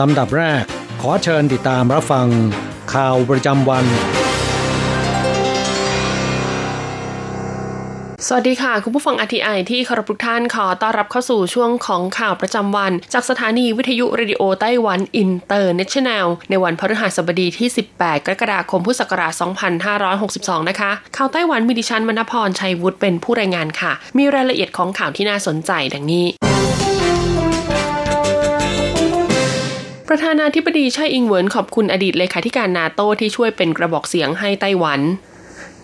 ลำดับแรก ขอเชิญติดตามรับฟัง ข่าวประจำวัน สวัสดีค่ะ คุณผู้ฟัง RTI ที่เคารพทุกท่านขอต้อนรับเข้าสู่ช่วงของข่าวประจำวัน จากสถานีวิทยุ Radio Taiwan International ในวันพฤหัสบดีที่ 18 กรกฎาคมพุทธศักราช 2562 นะคะ ข่าวไต้หวันมีดิฉันมณพรชัยวุฒิเป็นผู้รายงานค่ะ มีรายละเอียดของข่าวที่น่าสนใจดังนี้ ประธานาธิบดีไช่อิงเหวินขอบคุณอดีตเลขาธิการนาโต้ที่ช่วยเป็นกระบอกเสียงให้ไต้หวัน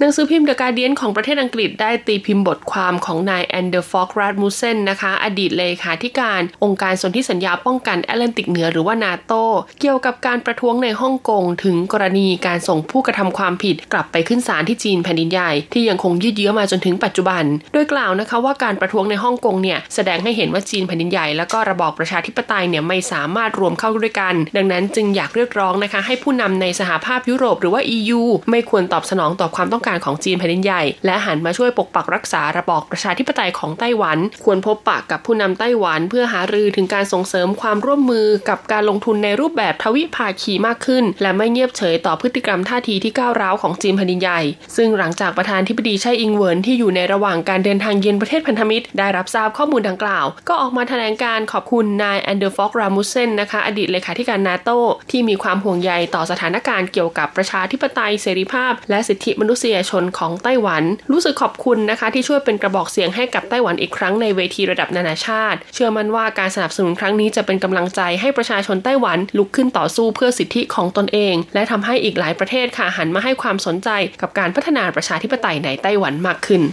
หนังสือพิมพ์ The Guardian ของประเทศอังกฤษได้ตีพิมพ์บทความของนายแอนเดอร์สฟอกราสมุสเซนนะคะอดีตเลขาธิการองค์การสนธิสัญญาป้องกันแอตแลนติกเหนือหรือว่านาโตเกี่ยวกับการประท้วงในฮ่องกงถึงกรณีการส่งผู้กระทำความผิดกลับไปขึ้นศาลที่จีนแผ่นดินใหญ่ที่ยังคงยืดเยื้อมาจนถึงปัจจุบัน โดยกล่าวนะคะว่าการประท้วงในฮ่องกงเนี่ยแสดงให้เห็นว่าจีนแผ่นดินใหญ่แล้วก็ระบอบประชาธิปไตยเนี่ยไม่สามารถรวมเข้าด้วยกัน ดังนั้นจึงอยากเรียกร้องนะคะให้ผู้นำในสหภาพยุโรปหรือว่า EU ไม่ควรตอบสนองต่อความต้องการของจีนแผ่นดินใหญ่ และหันมาช่วยปกปักรักษาระบอบประชาธิปไตยของไต้หวัน ควรพบปะกับผู้นำไต้หวัน เพื่อหารือถึงการส่งเสริมความร่วมมือกับการลงทุนในรูปแบบทวิภาคีมากขึ้น และไม่เงียบเฉยต่อพฤติกรรมท่าทีที่ก้าวร้าวของจีนแผ่นดินใหญ่ ซึ่งหลังจากประธานาธิบดีไช่อิงเหวินที่อยู่ในระหว่างการเดินทางเยือนประเทศพันธมิตร ได้รับทราบข้อมูลดังกล่าว ก็ออกมาแถลงการณ์ขอบคุณนายแอนเดอร์สฟอกราสมุสเซนนะคะ อดีตเลขาธิการนาโตที่มีความห่วงใยต่อสถานการณ์เกี่ยวกับประชาธิปไตยเสรีภาพ และสิทธิมนุษยชนของไต้หวัน รู้สึกขอบคุณนะคะที่ช่วยเป็นกระบอกเสียงให้กับไต้หวันอีกครั้งในเวทีระดับนานาชาติ เชื่อมั่นว่าการสนับสนุนครั้งนี้จะเป็นกำลังใจให้ประชาชนไต้หวันลุกขึ้นต่อสู้เพื่อสิทธิของตนเอง และทำให้อีกหลายประเทศค่ะหันมาให้ความสนใจกับการพัฒนาประชาธิปไตยในไต้หวันมากขึ้น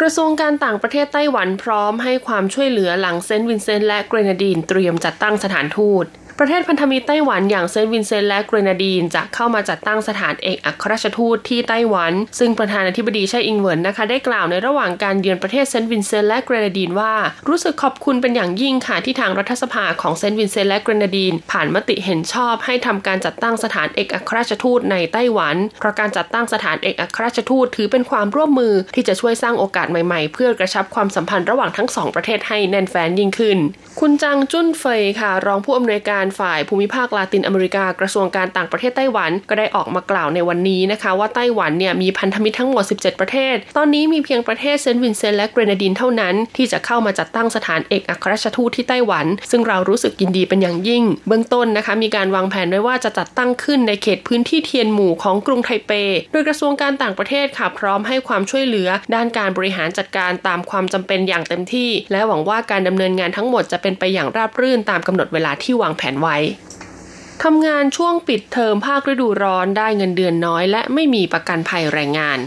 กระทรวงการต่างประเทศไต้หวันพร้อมให้ความช่วยเหลือหลังเซนต์วินเซนต์และเกรนาดีนเตรียมจัดตั้งสถานทูต ประเทศพันธมิตรไต้หวันอย่างเซนต์วินเซนต์และเกรนาดีนจะเข้ามาจัดตั้งสถานเอกอัครราชทูตที่ไต้หวัน ซึ่งประธานาธิบดีไช่อิงเหวินนะคะ ได้กล่าวในระหว่างการเยือนประเทศเซนต์วินเซนต์และเกรนาดีนว่า รู้สึกขอบคุณเป็นอย่างยิ่งค่ะที่ทางรัฐสภาของเซนต์วินเซนต์และเกรนาดีน ผ่านมติเห็นชอบให้ทำการจัดตั้งสถานเอกอัครราชทูตในไต้หวัน เพราะการจัดตั้งสถานเอกอัครราชทูตถือเป็นความร่วมมือที่จะช่วยสร้างโอกาสใหม่ๆ เพื่อกระชับความสัมพันธ์ระหว่างทั้งสองประเทศให้แน่นแฟ้นยิ่งขึ้น คุณจังจุ้นเฟยค่ะ รองผู้อำนวยการฝ่ายภูมิภาคลาตินอเมริกากระทรวงการต่างประเทศไต้หวัน ก็ได้ออกมากล่าวในวันนี้นะคะ ว่าไต้หวันเนี่ยมีพันธมิตรทั้งหมด 17 ประเทศ ตอนนี้มีเพียงประเทศเซนต์วินเซนต์และเกรนาดีนเท่านั้น ที่จะเข้ามาจัดตั้งสถานเอกอัครราชทูตที่ไต้หวัน ซึ่งเรารู้สึกยินดีเป็นอย่างยิ่ง เบื้องต้นนะคะมีการวางแผนไว้ว่าจะจัดตั้งขึ้นในเขตพื้นที่เทียนหมู่ของกรุงไทเป โดยกระทรวงการต่างประเทศค่ะพร้อมให้ความช่วยเหลือ ด้านการบริหารจัดการตามความจำเป็นอย่างเต็มที่ และหวังว่าการดำเนินงานทั้งหมดจะเป็นไปอย่างราบรื่นตามกำหนดเวลาที่วางแผนไว้ทำงานช่วงปิดเทอมภาคฤดูร้อนได้เงินเดือนน้อย และไม่มีประกันภัยแรงงาน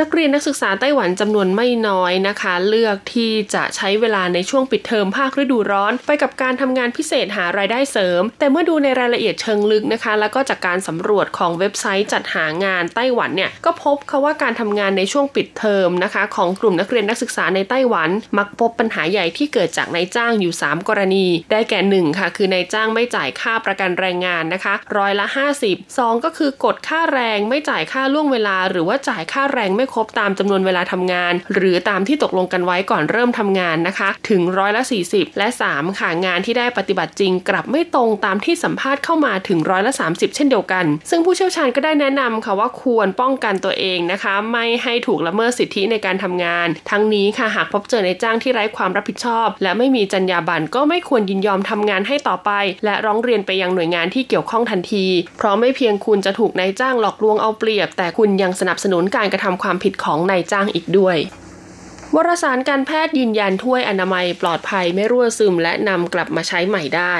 นักเรียนนักศึกษาไต้หวันจำนวนไม่น้อยนะคะ เลือกที่จะใช้เวลาในช่วงปิดเทอมภาคฤดูร้อน ไปกับการทำงานพิเศษหารายได้เสริม แต่เมื่อดูในรายละเอียดเชิงลึกนะคะ แล้วก็จากการสำรวจของเว็บไซต์จัดหางานไต้หวันเนี่ยก็พบค่ะว่าการทำงานในช่วงปิดเทอมนะคะ ของกลุ่มนักเรียนนักศึกษาในไต้หวัน มักพบปัญหาใหญ่ที่เกิดจากนายจ้างอยู่ 3 กรณี ได้แก่1ค่ะคือนายจ้างไม่จ่ายค่าประกันแรงงานนะคะร้อยละ 50 2 ก็คือกดค่าแรงไม่จ่ายค่าล่วงเวลา หรือว่าจ่ายค่าแรงไม่ไม่ครบตามจำนวนเวลาทำงาน หรือตามที่ตกลงกันไว้ก่อนเริ่มทำงานนะคะ ถึงร้อยละ 40 และ 3 ค่ะงานที่ได้ปฏิบัติจริง กลับไม่ตรงตามที่สัมภาษณ์เข้ามาถึงร้อยละ 30 เช่นเดียวกัน ซึ่งผู้เชี่ยวชาญก็ได้แนะนำค่ะว่าควรป้องกันตัวเองนะคะ ไม่ให้ถูกละเมิดสิทธิในการทำงาน ทั้งนี้ค่ะหากพบเจอในจ้างที่ไร้ความรับผิดชอบ และไม่มีจรรยาบรรณก็ไม่ควรยินยอมทำงานให้ต่อไป และร้องเรียนไปยังหน่วยงานที่เกี่ยวข้องทันที เพราะไม่เพียงคุณจะถูกนายจ้างหลอกลวงเอาเปรียบ แต่คุณยังสนับสนุนการกระทำความผิดของนายจ้างอีกด้วย วารสารการแพทย์ยืนยันถ้วยอนามัยปลอดภัยไม่รั่วซึมและนำกลับมาใช้ใหม่ได้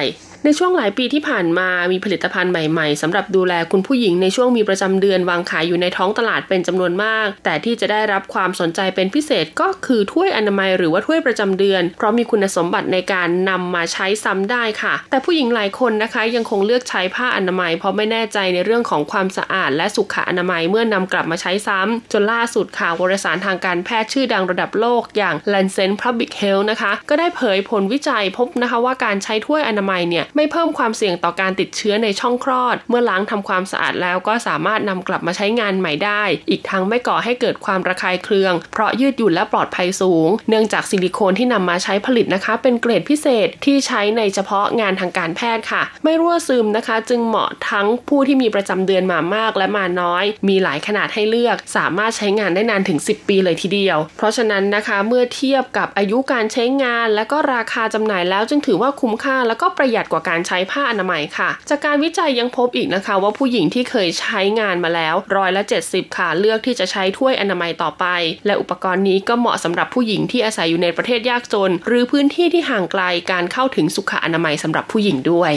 ในช่วงหลายปีที่ผ่านมามีผลิตภัณฑ์ใหม่ๆสำหรับดูแลคุณผู้หญิงในช่วงมีประจำเดือนวางขายอยู่ในท้องตลาดเป็นจำนวนมาก แต่ที่จะได้รับความสนใจเป็นพิเศษก็คือถ้วยอนามัยหรือว่าถ้วยประจำเดือน เพราะมีคุณสมบัติในการนำมาใช้ซ้ำได้ค่ะ แต่ผู้หญิงหลายคนนะคะ ยังคงเลือกใช้ผ้าอนามัย เพราะไม่แน่ใจในเรื่องของความสะอาด และสุขอนามัยเมื่อนำกลับมาใช้ซ้ำจนล่าสุดค่ะวารสารทางการแพทย์ชื่อดังระดับโลกอย่าง Lancet Public Health นะคะ ก็ได้เผยผลวิจัยพบนะคะว่าการใช้ถ้วยอนามัยเนี่ยไม่เพิ่มความเสี่ยงต่อการติดเชื้อในช่องคลอด เมื่อล้างทำความสะอาดแล้วก็สามารถนำกลับมาใช้งานใหม่ได้ อีกทั้งไม่ก่อให้เกิดความระคายเคือง เพราะยืดหยุ่นและปลอดภัยสูง เนื่องจากซิลิโคนที่นำมาใช้ผลิตนะคะ เป็นเกรดพิเศษที่ใช้ในเฉพาะงานทางการแพทย์ค่ะ ไม่รั่วซึมนะคะ จึงเหมาะทั้งผู้ที่มีประจำเดือนมามากและมาน้อย มีหลายขนาดให้เลือก สามารถใช้งานได้นานถึง 10 ปีเลยทีเดียว เพราะฉะนั้นนะคะเมื่อเทียบกับอายุการใช้งาน และก็ราคาจำหน่ายแล้วจึงถือว่าคุ้มค่า และก็ประหยัดกว่าการใช้ผ้าอนามัยค่ะ จากการวิจัยยังพบอีกนะคะ ว่าผู้หญิงที่เคยใช้งานมาแล้วร้อยละ 70 ค่ะ เลือกที่จะใช้ถ้วยอนามัยต่อไป และอุปกรณ์นี้ก็เหมาะสำหรับผู้หญิงที่อาศัยอยู่ในประเทศยากจน หรือพื้นที่ที่ห่างไกลการเข้าถึงสุขอนามัยสำหรับผู้หญิงด้วย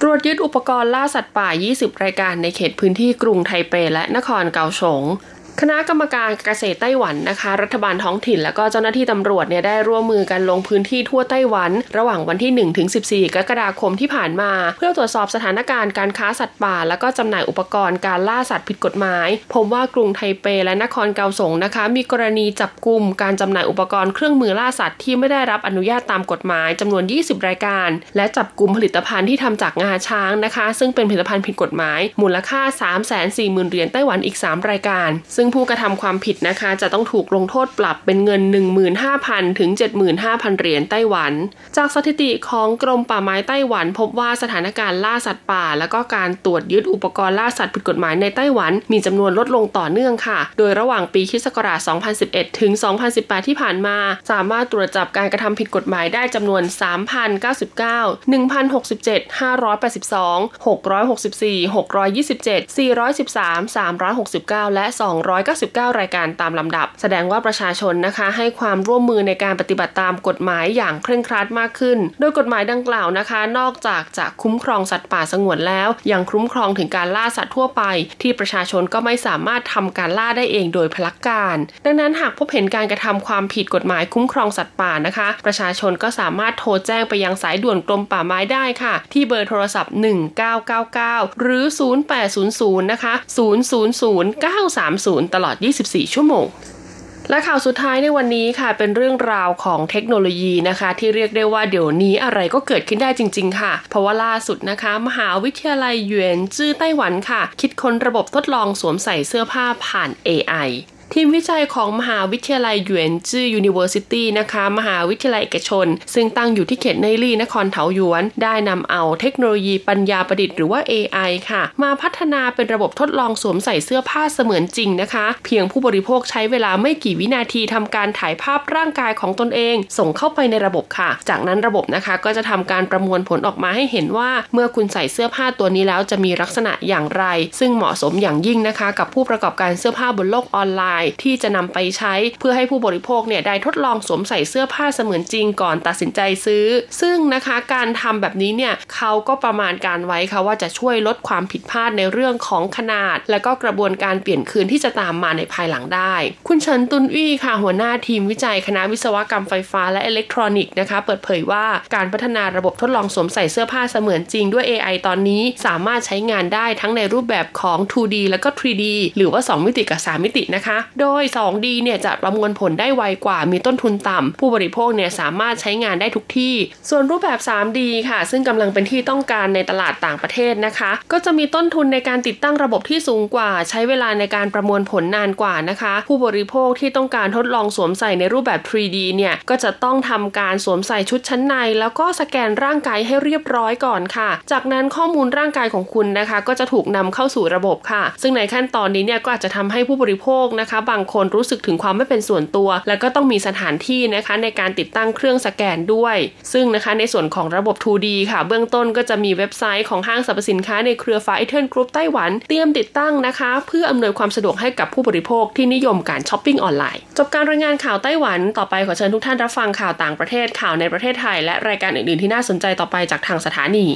ตรวจยึดอุปกรณ์ล่าสัตว์ป่า 20 รายการในเขตพื้นที่กรุงไทเปและนครเกาสง คณะกรรมการเกษตรไต้หวันนะคะ รัฐบาลท้องถิ่น และก็เจ้าหน้าที่ตำรวจเนี่ยได้ร่วมมือกันลงพื้นที่ทั่วไต้หวัน ระหว่างวันที่ 1 ถึง 14 กรกฎาคมที่ผ่านมา เพื่อตรวจสอบสถานการณ์การค้าสัตว์ป่า และก็จำหน่ายอุปกรณ์การล่าสัตว์ผิดกฎหมาย พบว่ากรุงไทเปและนครเกาสงนะคะ มีกรณีจับกลุ่มการจำหน่ายอุปกรณ์เครื่องมือล่าสัตว์ที่ไม่ได้รับอนุญาตตามกฎหมายจำนวน 20 รายการ และจับกลุ่มผลิตภัณฑ์ที่ทำจากงาช้างนะคะ ซึ่งเป็นผลิตภัณฑ์ผิดกฎหมาย มูลค่า 340,000เหรียญไต้หวันอีก 3 รายการซึ่งึ่งผู้กระทำความผิดนะคะ จะต้องถูกลงโทษปรับเป็นเงิน 15,000 ถึง 75,000 เหรียญไต้หวัน จากสถิติของกรมป่าไม้ไต้หวัน พบว่าสถานการณ์ล่าสัตว์ป่า และก็การตรวจยึดอุปกรณ์ล่าสัตว์ผิดกฎหมายในไต้หวัน มีจำนวนลดลงต่อเนื่องค่ะ โดยระหว่างปีคศ2011 ถึง 2018 ที่ผ่านมา สามารถตรวจจับการกระทำผิดกฎหมายได้จำนวน 3,099 1,067 582 664 627 413 369 และ 2 299 รายการตามลำดับ แสดงว่าประชาชนนะคะให้ความร่วมมือในการปฏิบัติตามกฎหมายอย่างเคร่งครัดมากขึ้น โดยกฎหมายดังกล่าวนะคะ นอกจากจะคุ้มครองสัตว์ป่าสงวนแล้ว ยังคุ้มครองถึงการล่าสัตว์ทั่วไป ที่ประชาชนก็ไม่สามารถทำการล่าได้เองโดยพลักการ ดังนั้นหากพบเห็นการกระทำความผิดกฎหมายคุ้มครองสัตว์ป่านะคะ ประชาชนก็สามารถโทรแจ้งไปยังสายด่วนกรมป่าไม้ได้ค่ะ ที่เบอร์โทรศัพท์ 1999 หรือ 0800 นะคะ 000 930ตลอด 24 ชั่วโมงและข่าวสุดท้ายในวันนี้ค่ะเป็นเรื่องราวของเทคโนโลยีนะคะ ที่เรียกได้ว่าเดี๋ยวนี้อะไรก็เกิดขึ้นได้จริง ๆ ค่ะ เพราะว่าล่าสุดนะคะ มหาวิทยาลัยหยวนจื้อไต้หวันค่ะ คิดค้นระบบทดลองสวมใส่เสื้อผ้าผ่าน AI ทีมวิจัยของมหาวิทยาลัยหยวนจื้อ University นะคะ มหาวิทยาลัยเอกชน ซึ่งตั้งอยู่ที่เขตเน่ยลี่นครเถาหยวน ได้นำเอาเทคโนโลยีปัญญาประดิษฐ์หรือว่า AI ค่ะ มาพัฒนาเป็นระบบทดลองสวมใส่เสื้อผ้าเสมือนจริงนะคะ เพียงผู้บริโภคใช้เวลาไม่กี่วินาทีทำการถ่ายภาพร่างกายของตนเอง ส่งเข้าไปในระบบค่ะ จากนั้นระบบนะคะก็จะทำการประมวลผลออกมาให้เห็นว่า เมื่อคุณใส่เสื้อผ้าตัวนี้แล้วจะมีลักษณะอย่างไร ซึ่งเหมาะสมอย่างยิ่งนะคะ กับผู้ประกอบการเสื้อผ้าบนโลกออนไลน์ที่จะนำไปใช้เพื่อให้ผู้บริโภคเนี่ยได้ทดลองสวมใส่เสื้อผ้าเสมือนจริงก่อนตัดสินใจซื้อ ซึ่งนะคะการทำแบบนี้เนี่ยเขาก็ประมาณการไว้ค่ะว่าจะช่วยลดความผิดพลาดในเรื่องของขนาด และก็กระบวนการเปลี่ยนคืนที่จะตามมาในภายหลังได้ คุณเฉินตุนวี่ค่ะหัวหน้าทีมวิจัยคณะวิศวกรรมไฟฟ้าและอิเล็กทรอนิกส์นะคะ เปิดเผยว่าการพัฒนาระบบทดลองสวมใส่เสื้อผ้าเสมือนจริงด้วย AI ตอนนี้สามารถใช้งานได้ทั้งในรูปแบบของ 2D แล้วก็ 3D หรือว่า 2 มิติกับ 3 มิตินะคะโดย 2D เนี่ยจะประมวลผลได้ไวกว่ามีต้นทุนต่ำ ผู้บริโภคเนี่ยสามารถใช้งานได้ทุกที่ ส่วนรูปแบบ 3D ค่ะ ซึ่งกำลังเป็นที่ต้องการในตลาดต่างประเทศนะคะ ก็จะมีต้นทุนในการติดตั้งระบบที่สูงกว่า ใช้เวลาในการประมวลผลนานกว่านะคะ ผู้บริโภคที่ต้องการทดลองสวมใส่ในรูปแบบ 3D เนี่ยก็จะต้องทำการสวมใส่ชุดชั้นใน แล้วก็สแกนร่างกายให้เรียบร้อยก่อนค่ะ จากนั้นข้อมูลร่างกายของคุณนะคะ ก็จะถูกนำเข้าสู่ระบบค่ะ ซึ่งในขั้นตอนนี้เนี่ยก็อาจจะทำให้ผู้บริโภคนะคะบางคนรู้สึกถึงความไม่เป็นส่วนตัว แล้วก็ต้องมีสถานที่นะคะในการติดตั้งเครื่องสแกนด้วย ซึ่งนะคะในส่วนของระบบ 2D ค่ะ เบื้องต้นก็จะมีเว็บไซต์ของห้างสรรพสินค้าในเครือ Far Eastern Group ไต้หวันเตรียมติดตั้งนะคะ เพื่ออำนวยความสะดวกให้กับผู้บริโภคที่นิยมการช้อปปิ้งออนไลน์ จบการรายงานข่าวไต้หวันต่อไปขอเชิญทุกท่านรับฟังข่าวต่างประเทศข่าวในประเทศไทย และรายการอื่นๆที่น่าสนใจต่อไปจากทางสถานี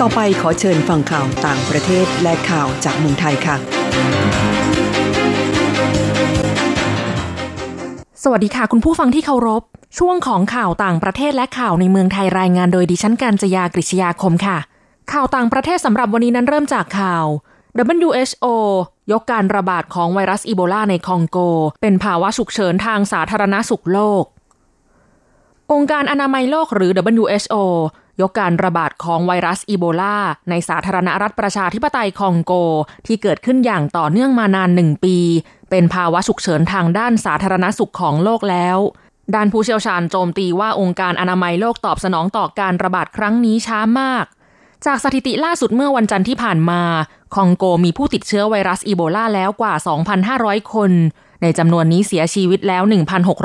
ต่อไปขอเชิญฟังข่าวต่างประเทศและข่าวจากเมืองไทยค่ะ สวัสดีค่ะ คุณผู้ฟังที่เคารพ ช่วงของข่าวต่างประเทศและข่าวในเมืองไทยรายงานโดยดิฉันการจยากริชยาคมค่ะ ข่าวต่างประเทศสำหรับวันนี้นั้นเริ่มจากข่าว WHO ยกการระบาดของไวรัสอีโบลาในคองโก เป็นภาวะฉุกเฉินทางสาธารณสุขโลก องค์การอนามัยโลกหรือ WHO ยกการระบาดของไวรัสอีโบลาในสาธารณรัฐประชาธิปไตยคองโก ที่เกิดขึ้นอย่างต่อเนื่องมานานหนึ่งปี เป็นภาวะฉุกเฉินทางด้านสาธารณสุขของโลกแล้วด้านผู้เชี่ยวชาญโจมตีว่าองค์การอนามัยโลกตอบสนองต่อการระบาดครั้งนี้ช้ามาก จากสถิติล่าสุดเมื่อวันจันทร์ที่ผ่านมา คองโกมีผู้ติดเชื้อไวรัสอีโบลาแล้วกว่า 2,500 คน ในจำนวนนี้เสียชีวิตแล้ว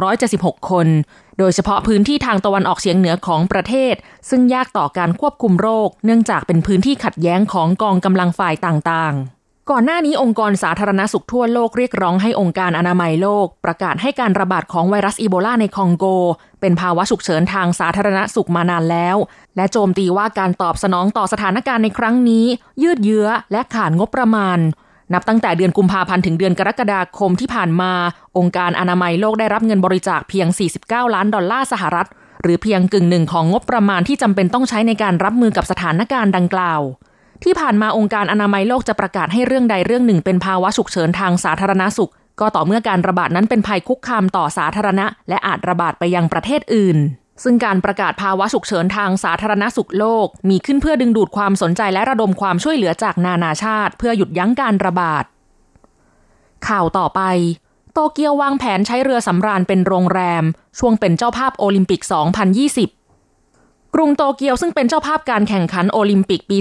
1,676 คน โดยเฉพาะพื้นที่ทางตะวันออกเฉียงเหนือของประเทศ ซึ่งยากต่อการควบคุมโรค เนื่องจากเป็นพื้นที่ขัดแย้งของกองกำลังฝ่ายต่างๆก่อนหน้านี้องค์กรสาธารณสุขทั่วโลกเรียกร้องให้องค์การอนามัยโลก ประกาศให้การระบาดของไวรัสอีโบลาในคองโก เป็นภาวะฉุกเฉินทางสาธารณสุขมานานแล้ว และโจมตีว่าการตอบสนองต่อสถานการณ์ในครั้งนี้ ยืดเยื้อและขาดงบประมาณ นับตั้งแต่เดือนกุมภาพันธ์ถึงเดือนกรกฎาคมที่ผ่านมา องค์การอนามัยโลกได้รับเงินบริจาคเพียง 49 ล้านดอลลาร์สหรัฐ หรือเพียงกึ่งหนึ่งของงบประมาณที่จำเป็นต้องใช้ในการรับมือกับสถานการณ์ดังกล่าว ที่ผ่านมาองค์การอนามัยโลกจะประกาศให้เรื่องใดเรื่องหนึ่งเป็นภาวะฉุกเฉินทางสาธารณสุข ก็ต่อเมื่อการระบาดนั้นเป็นภัยคุกคามต่อสาธารณะ และอาจระบาดไปยังประเทศอื่น ซึ่งการประกาศภาวะฉุกเฉินทางสาธารณสุขโลก มีขึ้นเพื่อดึงดูดความสนใจและระดมความช่วยเหลือจากนานาชาติ เพื่อหยุดยั้งการระบาด ข่าวต่อไป โตเกียววางแผนใช้เรือสำราญเป็นโรงแรม ช่วงเป็นเจ้าภาพโอลิมปิก 2020กรุงโตเกียวซึ่งเป็นเจ้าภาพการแข่งขันโอลิมปิกปี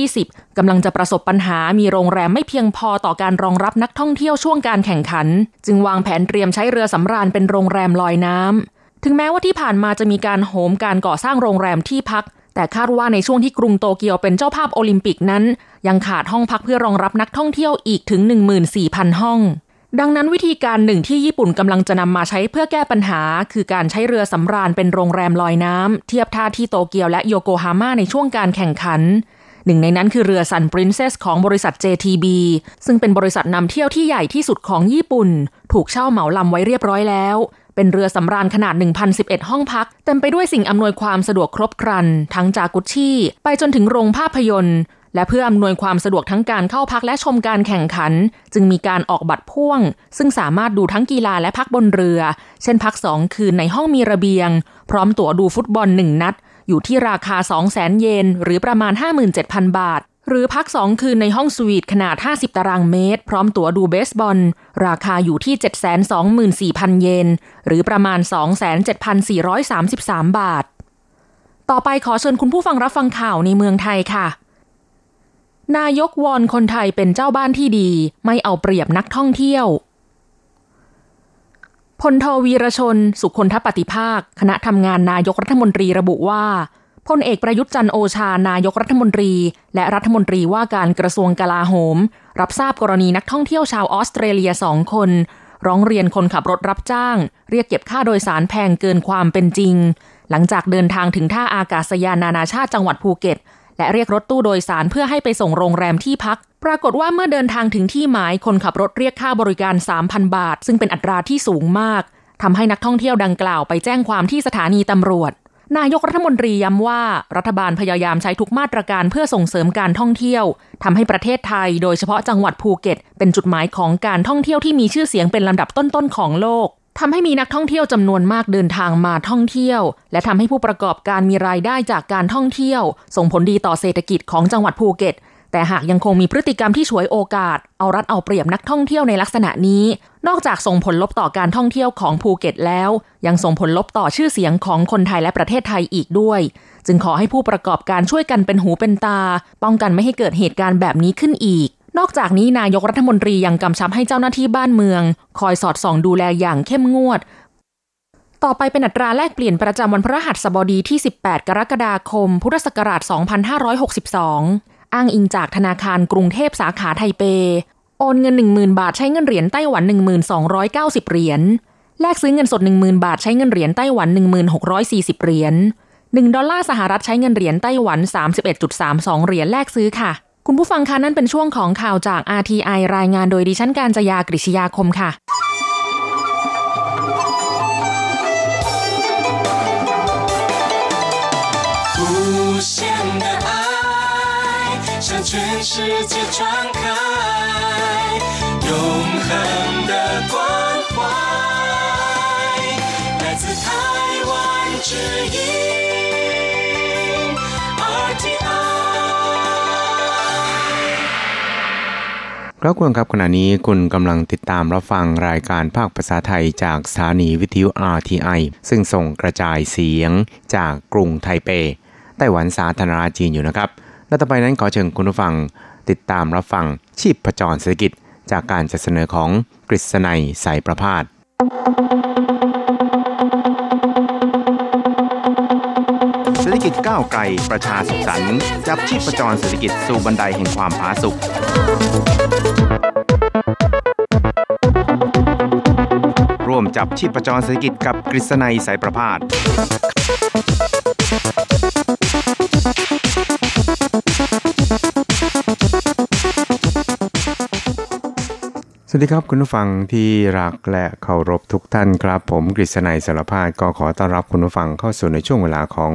2020 กำลังจะประสบปัญหามีโรงแรมไม่เพียงพอต่อการรองรับนักท่องเที่ยวช่วงการแข่งขัน จึงวางแผนเตรียมใช้เรือสำราญเป็นโรงแรมลอยน้ำ ถึงแม้ว่าที่ผ่านมาจะมีการโหมการก่อสร้างโรงแรมที่พัก แต่คาดว่าในช่วงที่กรุงโตเกียวเป็นเจ้าภาพโอลิมปิกนั้น ยังขาดห้องพักเพื่อรองรับนักท่องเที่ยวอีกถึง 14,000 ห้อง ดังนั้นวิธีการหนึ่งที่ญี่ปุ่นกำลังจะนำมาใช้เพื่อแก้ปัญหา คือการใช้เรือสำราญเป็นโรงแรมลอยน้ำเทียบท่าที่โตเกียวและโยโกฮาม่าในช่วงการแข่งขันหนึ่งในนั้นคือเรือซันปรินเซสของบริษัท JTB ซึ่งเป็นบริษัทนำเที่ยวที่ใหญ่ที่สุดของญี่ปุ่น ถูกเช่าเหมาลำไว้เรียบร้อยแล้ว เป็นเรือสำราญขนาด 1,011 ห้องพัก เต็มไปด้วยสิ่งอำนวยความสะดวกครบครัน ทั้งจากุชชี่ ไปจนถึงโรงภาพยนตร์ และเพื่ออำนวยความสะดวกทั้งการเข้าพักและชมการแข่งขัน จึงมีการออกบัตรพ่วง ซึ่งสามารถดูทั้งกีฬาและพักบนเรือ เช่นพัก2คืนในห้องมีระเบียง พร้อมตั๋วดูฟุตบอล1นัดอยู่ที่ราคา 200,000 เยน หรือประมาณ 57,000 บาท หรือพัก 2 คืนในห้องสวีทขนาด 50 ตารางเมตร พร้อมตั๋วดูเบสบอล ราคาอยู่ที่ 724,000 เยน หรือประมาณ 27,433 บาท ต่อไปขอเชิญคุณผู้ฟังรับฟังข่าวในเมืองไทยค่ะ นายกวอนคนไทยเป็นเจ้าบ้านที่ดี ไม่เอาเปรียบนักท่องเที่ยวพลโทวีรชน สุคนทปฏิภาค คณะทำงานนายกรัฐมนตรีระบุว่า พลเอกประยุทธ์จันโอชานายกรัฐมนตรี และรัฐมนตรีว่าการกระทรวงกลาโหม รับทราบกรณีนักท่องเที่ยวชาวออสเตรเลียสองคน ร้องเรียนคนขับรถรับจ้าง เรียกเก็บค่าโดยสารแพงเกินความเป็นจริง หลังจากเดินทางถึงท่าอากาศยานนานาชาติจังหวัดภูเก็ต และเรียกรถตู้โดยสารเพื่อให้ไปส่งโรงแรมที่พัก ปรากฏว่าเมื่อเดินทางถึงที่หมายคนขับรถเรียกค่าบริการ 3,000 บาท ซึ่งเป็นอัตราที่สูงมากทำให้นักท่องเที่ยวดังกล่าวไปแจ้งความที่สถานีตำรวจ นายกรัฐมนตรีย้ำว่ารัฐบาลพยายามใช้ทุกมาตรการเพื่อส่งเสริมการท่องเที่ยวทำให้ประเทศไทย โดยเฉพาะจังหวัดภูเก็ต เป็นจุดหมายของการท่องเที่ยวที่มีชื่อเสียงเป็นลำดับต้นๆของโลกทำให้มีนักท่องเที่ยวจำนวนมากเดินทางมาท่องเที่ยว และทำให้ผู้ประกอบการมีรายได้จากการท่องเที่ยว ส่งผลดีต่อเศรษฐกิจของจังหวัดภูเก็ต แต่หากยังคงมีพฤติกรรมที่ฉวยโอกาส เอารัดเอาเปรียบนักท่องเที่ยวในลักษณะนี้ นอกจากส่งผลลบต่อการท่องเที่ยวของภูเก็ตแล้ว ยังส่งผลลบต่อชื่อเสียงของคนไทยและประเทศไทยอีกด้วย จึงขอให้ผู้ประกอบการช่วยกันเป็นหูเป็นตา ป้องกันไม่ให้เกิดเหตุการณ์แบบนี้ขึ้นอีก นอกจากนี้นายกรัฐมนตรียังกำชับให้เจ้าหน้าที่บ้านเมือง คอยสอดส่องดูแลอย่างเข้มงวดต่อไปเป็นอัตราแลกเปลี่ยนประจำวันพฤหัสบดีที่ 18 กรกฎาคม พุทธศักราช 2562 อ้างอิงจากธนาคารกรุงเทพสาขาไทเป โอนเงิน 10,000 บาทใช้เงินเหรียญไต้หวัน 1290 เหรียญแลกซื้อเงินสด 10,000 บาทใช้เงินเหรียญไต้หวัน 1640 เหรียญ1ดอลลาร์สหรัฐใช้เงินเหรียญไต้หวัน 31.32 เหรียญแลกซื้อค่ะ คุณผู้ฟังคะนั่นเป็นช่วงของข่าวจาก RTI รายงานโดยดิฉันการจยากริชยาคมค่ะ 全世界传开永恒的关怀来自台湾之音 RTI ครับคุณครับขณะนี้คุณกำลังติดตามรับฟังรายการภาคภาษาไทยจากสถานีวิทยุ RTI ซึ่งส่งกระจายเสียงจากกรุงไทเป ไต้หวันสาธารณรัฐจีนอยู่นะครับ และต่อไปนั้นขอเชิญคุณผู้ฟังติดตามรับฟังชีพประจรเศรษฐกิจจากการจัดเสนอของกฤษณัยสายประพาสเศรษฐกิจก้าวไกลประชาสุขสันต์จับชีพประจรเศรษฐกิจสู่บันไดแห่งความผาสุกร่วมจับชีพประจรเศรษฐกิจกับกฤษณัยสายประพาส สวัสดีครับคุณผู้ฟังที่รักและเคารพทุกท่านครับ ผมกฤษณัยสารพาดก็ขอต้อนรับคุณผู้ฟังเข้าสู่ในช่วงเวลาของ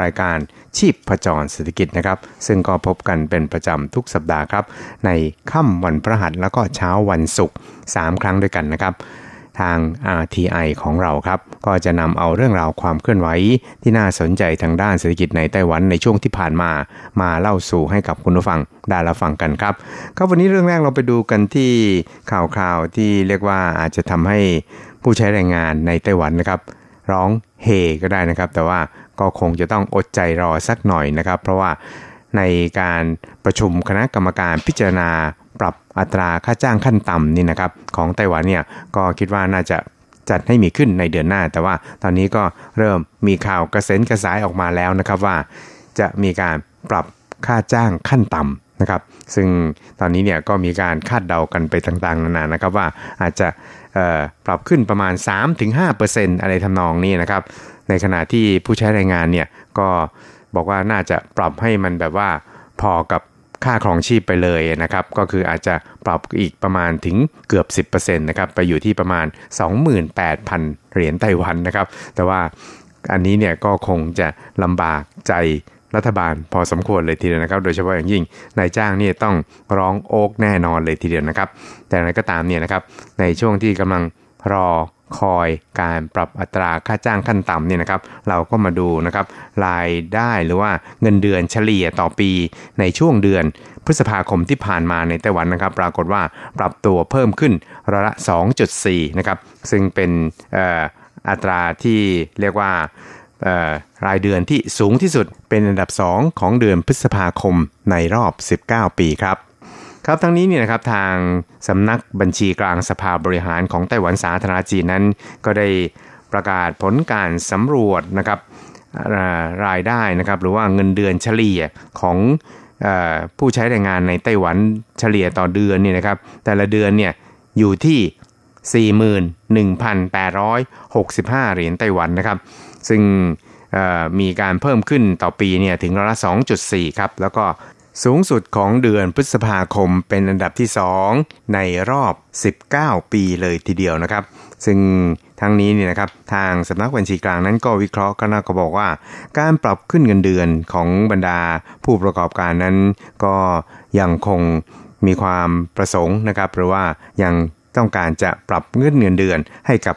รายการชีพประจรเศรษฐกิจนะครับ ซึ่งก็พบกันเป็นประจำทุกสัปดาห์ครับ ในค่ำวันพระหัสแล้วก็เช้าวันศุกร์3ครั้งด้วยกันนะครับ ทาง RTI ของเราครับ ก็จะนำเอาเรื่องราวความเคลื่อนไหวที่น่าสนใจทางด้านเศรษฐกิจในไต้หวันในช่วงที่ผ่านมา มาเล่าสู่ให้กับคุณผู้ฟังได้รับฟังกันครับครับวันนี้เรื่องแรกเราไปดูกันที่ข่าวคราวที่เรียกว่าอาจจะทำให้ผู้ใช้แรงงานในไต้หวันนะครับ ร้องเฮก็ได้นะครับ แต่ว่าก็คงจะต้องอดใจรอสักหน่อยนะครับ เพราะว่าในการประชุมคณะกรรมการพิจารณา อัตราค่าจ้างขั้นต่ำนี่นะครับของไต้หวันเนี่ยก็คิดว่าน่าจะจัดให้มีขึ้นในเดือนหน้า แต่ว่าตอนนี้ก็เริ่มมีข่าวกระเซ็นกระสายออกมาแล้วนะครับว่า จะมีการปรับค่าจ้างขั้นต่ำนะครับ ซึ่งตอนนี้เนี่ยก็มีการคาดเดากันไปต่างๆนานานะครับว่าอาจจะปรับขึ้นประมาณ 3-5%อะไรทำนองนี้นะครับ ในขณะที่ผู้ใช้แรงงานเนี่ยก็บอกว่าน่าจะปรับให้มันแบบว่าพอกับ ค่าครองชีพไปเลยนะครับ ก็คืออาจจะปรับอีกประมาณถึงเกือบ 10%นะครับไปอยู่ที่ประมาณ 28,000 เหรียญไต้หวันนะครับ แต่ว่าอันนี้เนี่ยก็คงจะลำบากใจรัฐบาลพอสมควรเลยทีเดียวนะครับ โดยเฉพาะอย่างยิ่งนายจ้างนี่ต้องร้องโอกแน่นอนเลยทีเดียวนะครับ แต่อะไรก็ตามเนี่ยนะครับในช่วงที่กำลัง รอคอยการปรับอัตราค่าจ้างขั้นต่ำเนี่ยนะครับ เราก็มาดูนะครับรายได้หรือว่าเงินเดือนเฉลี่ยต่อปีในช่วงเดือน พฤษภาคมที่ผ่านมาในไต้หวันนะครับ ปรากฏว่าปรับตัวเพิ่มขึ้นร้อยละ 2.4 นะครับ ซึ่งเป็นอัตราที่เรียกว่ารายเดือนที่สูงที่สุดเป็นอันดับ 2 ของเดือนพฤษภาคมในรอบ 19 ปีครับ ครับทั้งนี้เนี่ยนะครับทางสำนักบัญชีกลางสภาบริหารของไต้หวันสาธารณจีนนั้น ก็ได้ประกาศผลการสำรวจนะครับรายได้นะครับหรือว่าเงินเดือนเฉลี่ยของผู้ใช้แรงงานในไต้หวันเฉลี่ยต่อเดือนเนี่ยนะครับแต่ละเดือนเนี่ยอยู่ที่ 41,865 เหรียญไต้หวันนะครับ ซึ่งมีการเพิ่มขึ้นต่อปีเนี่ยถึงร้อยละ2.4 ครับ แล้วก็ สูงสุดของเดือนพฤษภาคมเป็นอันดับที่ 2 ในรอบ 19 ปีเลยทีเดียวนะครับ ซึ่งทั้งนี้เนี่ยนะครับทางสำนักบัญชีกลางนั้นก็วิเคราะห์กันก็บอกว่า การปรับขึ้นเงินเดือนของบรรดาผู้ประกอบการนั้น ก็ยังคงมีความประสงค์นะครับ หรือว่ายังต้องการจะปรับเงินเงินเดือนให้กับ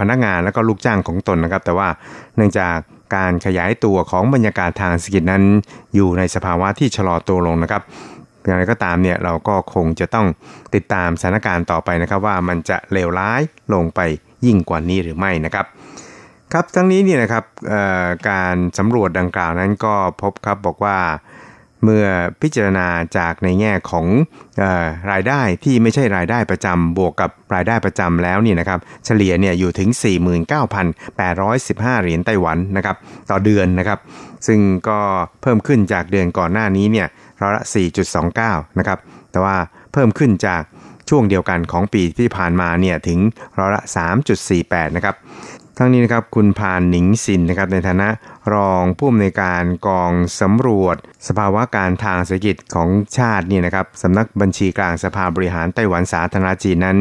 พนักงานและก็ลูกจ้างของตนนะครับ แต่ว่าเนื่องจาก การขยายตัวของบรรยากาศทางเศรษฐกิจนั้น อยู่ในสภาวะที่ชะลอตัวลงนะครับอย่างไรก็ตามเนี่ยเราก็คงจะต้องติดตามสถานการณ์ต่อไปนะครับว่ามันจะเลวร้ายลงไปยิ่งกว่านี้หรือไม่นะครับ ครับทั้งนี้เนี่ยนะครับการสำรวจดังกล่าวนั้นก็พบครับบอกว่า เมื่อพิจารณาจากในแง่ของอรายได้ที่ไม่ใช่รายได้ประจำบวกกับรายได้ประจำแล้วนี่นะครับเฉลี่ยเนี่ยอยู่ถึง 49,815 เหรียญไต้หวันนะครับต่อเดือนนะครับ ซึ่งก็เพิ่มขึ้นจากเดือนก่อนหน้านี้เนี่ยร้อยละ 4.29 นะครับแต่ว่าเพิ่มขึ้นจากช่วงเดียวกันของปีที่ผ่านมาเนี่ยถึงร้อยละ 3.48 นะครับ ทั้งนี้นะครับคุณพานหนิงสินนะครับในฐานะรองผู้อำนวยการกองสำรวจ สภาวะการทางเศรษฐกิจของชาตินี่นะครับสำนักบัญชีกลางสภาบริหารไต้หวันสาธารณจีนนั้น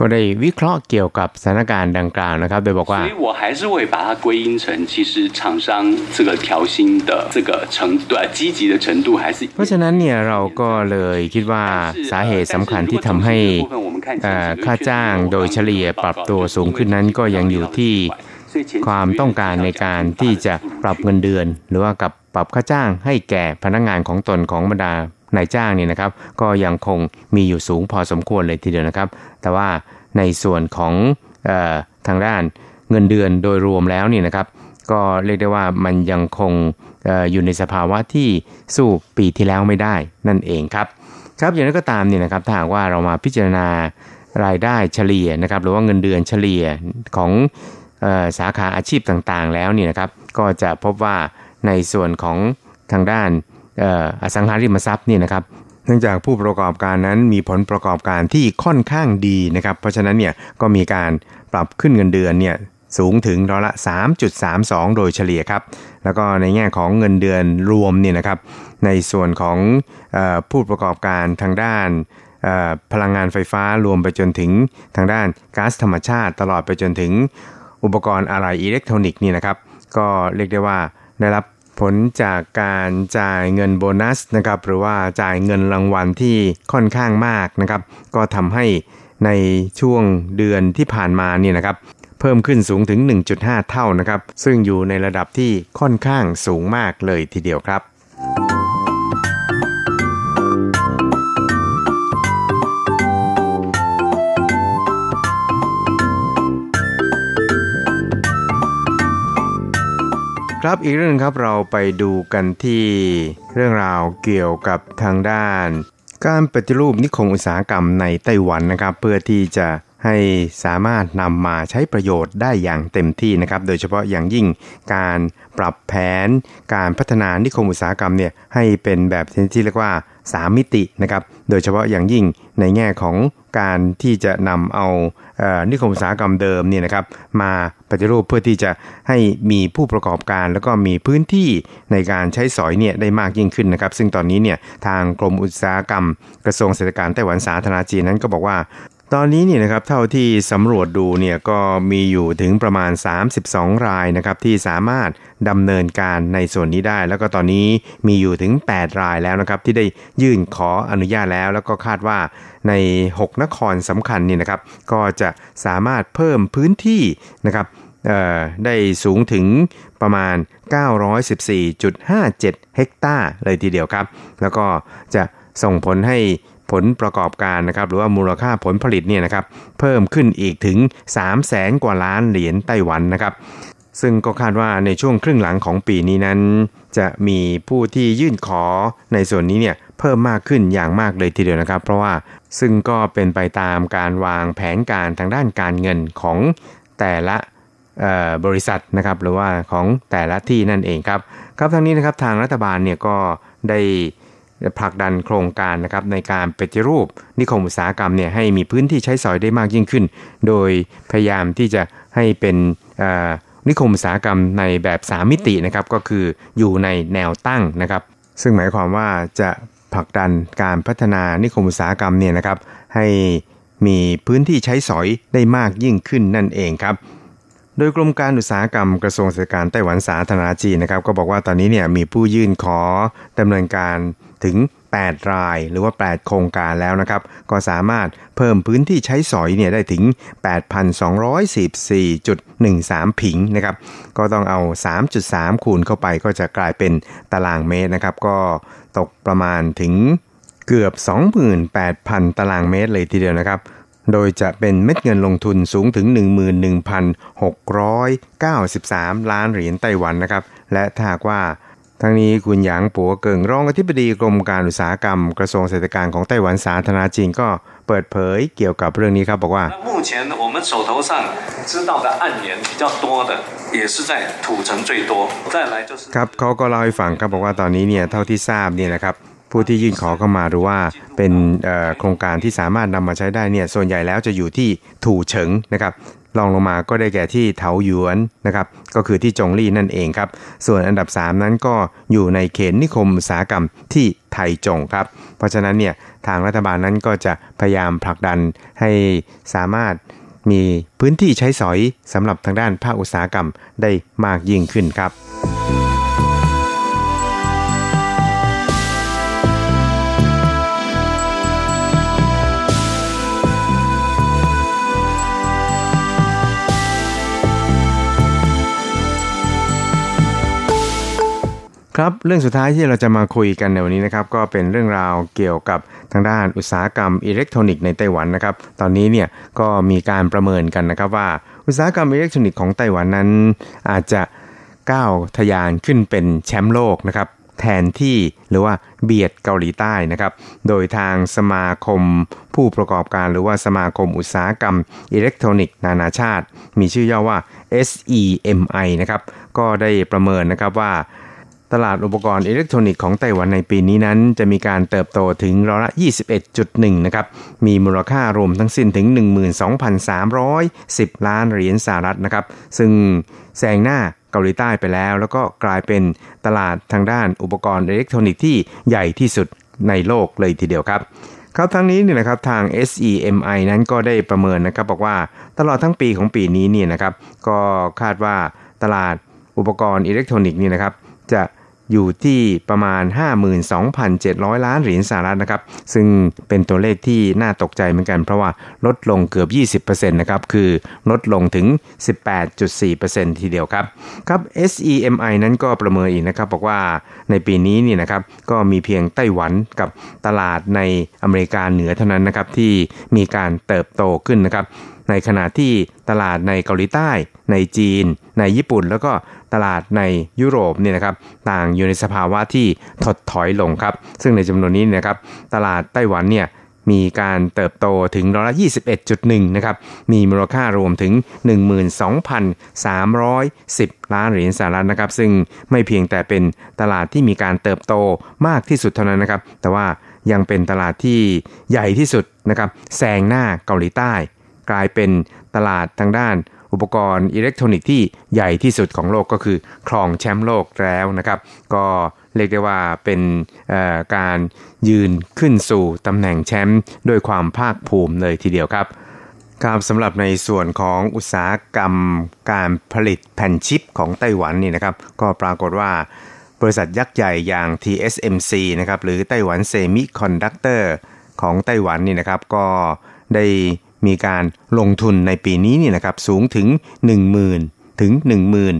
ก็ได้วิเคราะห์เกี่ยวกับสถานการณ์ดังกล่าวนะครับ โดยบอกว่า所以我还是会把它归因成其实厂商这个调薪的这个程度积极的程度还是เพราะฉะนั้นเนี่ยเราก็เลยคิดว่าสาเหตุสำคัญที่ทำให้ค่าจ้างโดยเฉลี่ยปรับตัวสูงขึ้นนั้นก็ยังอยู่ที่ความต้องการในการที่จะปรับเงินเดือน หรือว่ากับปรับค่าจ้างให้แก่พนักงงานของตนของบรรดา นายจ้างเนี่ยนะครับ ก็ยังคงมีอยู่สูงพอสมควรเลยทีเดียวนะครับ แต่ว่าในส่วนของออทางด้านเงินเดือนโดยรวมแล้วเนี่ยนะครับ ก็เรียกได้ว่ามันยังคงออยู่ในสภาวะที่สู้ปีที่แล้วไม่ได้นั่นเองครับครับอย่างนั้นก็ตามเนี่ยนะครับถ้าหากว่าเรามาพิจารณารายได้เฉลี่ยนะครับหรือว่าเงินเดือนเฉลี่ยของออสาขาอาชีพต่างๆ แล้วเนี่ยนะครับ ก็จะพบว่าในส่วนของทางด้าน อสังหาริมทรัพย์นี่นะครับเนื่องจากผู้ประกอบการนั้นมีผลประกอบการที่ค่อนข้างดีนะครับ เพราะฉะนั้นเนี่ยก็มีการปรับขึ้นเงินเดือนเนี่ยสูงถึงร้อยละ 3.32 โดยเฉลี่ยครับ แล้วก็ในแง่ของเงินเดือนรวมเนี่ยนะครับ ในส่วนของอผู้ประกอบการทางด้านพลังงานไฟฟ้ารวมไปจนถึงทางด้านก๊าซธรรมชาติ ตลอดไปจนถึงอุปกรณ์อะไรอิเล็กทรอนิกส์นี่นะครับ ก็เรียกได้ว่าได้รับ ผลจากการจ่ายเงินโบนัสนะครับหรือว่าจ่ายเงินรางวัลที่ค่อนข้างมากนะครับ ก็ทำให้ในช่วงเดือนที่ผ่านมานี่นะครับเพิ่มขึ้นสูงถึง 1.5 เท่านะครับ ซึ่งอยู่ในระดับที่ค่อนข้างสูงมากเลยทีเดียวครับ ครับอีกเรื่องครับเราไปดูกันที่เรื่องราวเกี่ยวกับทางด้าน การปฏิรูปนิคมอุตสาหกรรมในไต้หวันนะครับ เพื่อที่จะให้สามารถนำมาใช้ประโยชน์ได้อย่างเต็มที่นะครับ โดยเฉพาะอย่างยิ่งการปรับแผนการพัฒนานิคมอุตสาหกรรมเนี่ยให้เป็นแบบที่เรียกว่า 3 มิตินะครับ โดยเฉพาะอย่างยิ่งในแง่ของการที่จะนำเอานิคมอุตสาหกรรมเดิมเนี่ยนะครับมาปฏิรูปเพื่อที่จะให้มีผู้ประกอบการ แล้วก็มีพื้นที่ในการใช้สอยเนี่ยได้มากยิ่งขึ้นนะครับ ซึ่งตอนนี้เนี่ยทางกรมอุตสาหกรรม กระทรวงเศรษฐกิจไต้หวันสาธารณจีนนั้นก็บอกว่า ตอนนี้เนี่ยนะครับเท่าที่สำรวจดูเนี่ยก็มีอยู่ถึงประมาณ 32 รายนะครับที่สามารถดำเนินการในส่วนนี้ได้ แล้วก็ตอนนี้มีอยู่ถึง 8 รายแล้วนะครับที่ได้ยื่นขออนุญาตแล้ว แล้วก็คาดว่าใน 6 นครสำคัญนี่นะครับก็จะสามารถเพิ่มพื้นที่นะครับได้สูงถึงประมาณ 914.57 เฮกตาร์เลยทีเดียวครับ แล้วก็จะส่งผลให้ ผลประกอบการนะครับหรือว่ามูลค่าผลผลิตเนี่ยนะครับเพิ่มขึ้นอีกถึง 3 0 0แสนกว่าล้านเหรียญไต้หวันนะครับซึ่งก็คาดว่าในช่วงครึ่งหลังของปีนี้นั้น จะมีผู้ที่ยื่นขอในส่วนนี้เนี่ยเพิ่มมากขึ้นอย่างมากเลยทีเดียวนะครับ เพราะว่าซึ่งก็เป็นไปตามการวางแผนการทางด้านการเงินของแต่ละบริษัทนะครับหรือว่าของแต่ละที่นั่นเองครับ ครับทั้งนี้นะครับทางรัฐบาลเนี่ยก็ได้ ผลักดันโครงการนะครับในการปฏิรูปนิคมอุตสาหกรรมเนี่ยให้มีพื้นที่ใช้สอยได้มากยิ่งขึ้น โดยพยายามที่จะให้เป็นนิคมอุตสาหกรรมในแบบ 3 มิตินะครับก็คืออยู่ในแนวตั้งนะครับ ซึ่งหมายความว่าจะผลักดันการพัฒนานิคมอุตสาหกรรมเนี่ยนะครับ ให้มีพื้นที่ใช้สอยได้มากยิ่งขึ้นนั่นเองครับโดยกรมการอุตสาหกรรมกระทรวงเศรษฐการไต้หวันสาธารณจีนนะครับก็บอกว่าตอนนี้เนี่ยมีผู้ยื่นขอดำเนินการ ถึง 8 รายหรือว่า 8 โครงการแล้วนะครับ ก็สามารถเพิ่มพื้นที่ใช้สอยเนี่ยได้ถึง 8,214.13 ผิงนะครับ ก็ต้องเอา 3.3 คูณเข้าไปก็จะกลายเป็นตารางเมตรนะครับ ก็ตกประมาณถึงเกือบ 28,000 ตารางเมตรเลยทีเดียวนะครับโดยจะเป็นเม็ดเงินลงทุนสูงถึง 11,693 ล้านเหรียญไต้หวันนะครับ และถ้าหากว่า ทั้งนี้คุณหยางปัวเกิงรองอธิบดีกรมการอุตสาหกรรมกระทรวงเศรษฐการของไต้หวันสาธารณจีนก็เปิดเผยเกี่ยวกับเรื่องนี้ครับบอกว่า目前我们手头上知道的案源比较多的也是在土城最多再来就是ครับเขาก็เล่าให้ฟังครับบอกว่าตอนนี้เนี่ยเท่าที่ทราบเนี่ยนะครับผู้ที่ยื่นขอเข้ามาหรือว่าเป็นโครงการที่สามารถนำมาใช้ได้เนี่ยส่วนใหญ่แล้วจะอยู่ที่ถูเฉิงนะครับ รองลงมาก็ได้แก่ที่เถาหยวนนะครับก็คือที่จงลี่นั่นเองครับ ส่วนอันดับ 3 นั้นก็อยู่ในเขตนิคมอุตสาหกรรมที่ไทจงครับ เพราะฉะนั้นเนี่ยทางรัฐบาลนั้นก็จะพยายามผลักดันให้สามารถมีพื้นที่ใช้สอยสำหรับทางด้านภาคอุตสาหกรรมได้มากยิ่งขึ้นครับ ครับเรื่องสุดท้ายที่เราจะมาคุยกันในวันนี้นะครับก็เป็นเรื่องราวเกี่ยวกับทางด้านอุตสาหกรรมอิเล็กทรอนิกส์ในไต้หวันนะครับ ตอนนี้เนี่ยก็มีการประเมินกันนะครับว่า อุตสาหกรรมอิเล็กทรอนิกส์ของไต้หวันนั้น อาจจะก้าวทะยานขึ้นเป็นแชมป์โลกนะครับแทนที่หรือว่าเบียดเกาหลีใต้นะครับ โดยทางสมาคมผู้ประกอบการหรือว่าสมาคมอุตสาหกรรมอิเล็กทรอนิกส์นานาชาติ มีชื่อย่อว่า SEMI นะครับ ก็ได้ประเมินนะครับว่า ตลาดอุปกรณ์อิเล็กทรอนิกส์ของไต้หวันในปีนี้นั้น จะมีการเติบโตถึงร้อยละ 21.1 นะครับ มีมูลค่ารวมทั้งสิ้นถึง 12,310 ล้านเหรียญสหรัฐนะครับ ซึ่งแซงหน้าเกาหลีใต้ไปแล้ว แล้วก็กลายเป็นตลาดทางด้านอุปกรณ์อิเล็กทรอนิกส์ที่ใหญ่ที่สุดในโลกเลยทีเดียวครับครับทั้งนี้เนี่ยนะครับทาง SEMI นั้นก็ได้ประเมินนะครับบอกว่าตลอดทั้งปีของปีนี้เนี่ยนะครับ ก็คาดว่าตลาดอุปกรณ์อิเล็กทรอนิกส์นี่นะครับ จะ อยู่ที่ประมาณ 52,700 ล้านเหรียญสหรัฐนะครับ ซึ่งเป็นตัวเลขที่น่าตกใจเหมือนกัน เพราะว่าลดลงเกือบ 20%นะครับ คือลดลงถึง 18.4%ทีเดียวครับครับ SEMI นั้นก็ประเมินอีกนะครับบอกว่าในปีนี้นี่นะครับก็มีเพียงไต้หวันกับตลาดในอเมริกาเหนือเท่านั้นนะครับที่มีการเติบโตขึ้นนะครับ ในขณะที่ตลาดในเกาหลีใต้ ในจีน ในญี่ปุ่น แล้วก็ตลาดในยุโรปเนี่ยนะครับต่างอยู่ในสภาวะที่ถดถอยลงครับ ซึ่งในจำนวนนี้นะครับตลาดไต้หวันเนี่ยมีการเติบโตถึงร้อยละ21.1 นะครับ มีมูลค่ารวมถึง 12,310 ล้านเหรียญสหรัฐนะครับ ซึ่งไม่เพียงแต่เป็นตลาดที่มีการเติบโตมากที่สุดเท่านั้นนะครับ แต่ว่ายังเป็นตลาดที่ใหญ่ที่สุดนะครับ แซงหน้าเกาหลีใต้ กลายเป็นตลาดทางด้าน อุปกรณ์อิเล็กทรอนิกส์ที่ใหญ่ที่สุดของโลกก็คือครองแชมป์โลกแล้วนะครับ ก็เรียกได้ว่าเป็นการยืนขึ้นสู่ตำแหน่งแชมป์ด้วยความภาคภูมิเลยทีเดียวครับครับสำหรับในส่วนของอุตสาหกรรมการผลิตแผ่นชิปของไต้หวันนี่นะครับ ก็ปรากฏว่าบริษัทยักษ์ใหญ่อย่าง TSMC นะครับหรือ Taiwan Semiconductor ของไต้หวันนี่นะครับ ก็ได้มีการลงทุนในปีนี้นี่นะครับสูงถึง 10,000 ถึง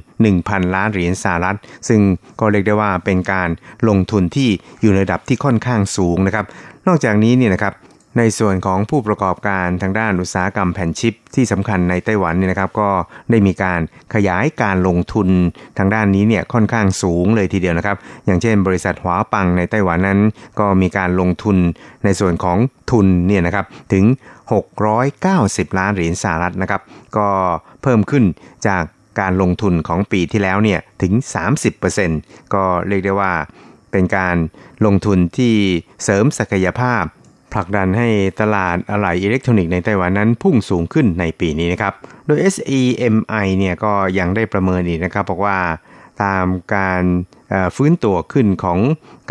11,000 ล้านเหรียญสหรัฐ ซึ่งก็เรียกได้ว่าเป็นการลงทุนที่อยู่ในระดับที่ค่อนข้างสูงนะครับ นอกจากนี้เนี่ยนะครับในส่วนของผู้ประกอบการทางด้านอุตสาหกรรมแผ่นชิปที่สำคัญในไต้หวันเนี่ยนะครับก็ได้มีการขยายการลงทุนทางด้านนี้เนี่ยค่อนข้างสูงเลยทีเดียวนะครับ อย่างเช่น บริษัทหวาปังในไต้หวันนั้น ก็มีการลงทุนในส่วนของทุนเนี่ยนะครับถึง 690 ล้านเหรียญสหรัฐนะครับ ก็เพิ่มขึ้นจากการลงทุนของปีที่แล้วเนี่ยถึง 30%ก็เรียกได้ว่าเป็นการลงทุนที่เสริมศักยภาพ ผลักดันให้ตลาดอะไหล่อิเล็กทรอนิกส์ในไต้หวันนั้นพุ่งสูงขึ้นในปีนี้นะครับ โดย SEMI เนี่ยก็ยังได้ประเมินอีกนะครับบอกว่าตามการฟื้นตัวขึ้นของ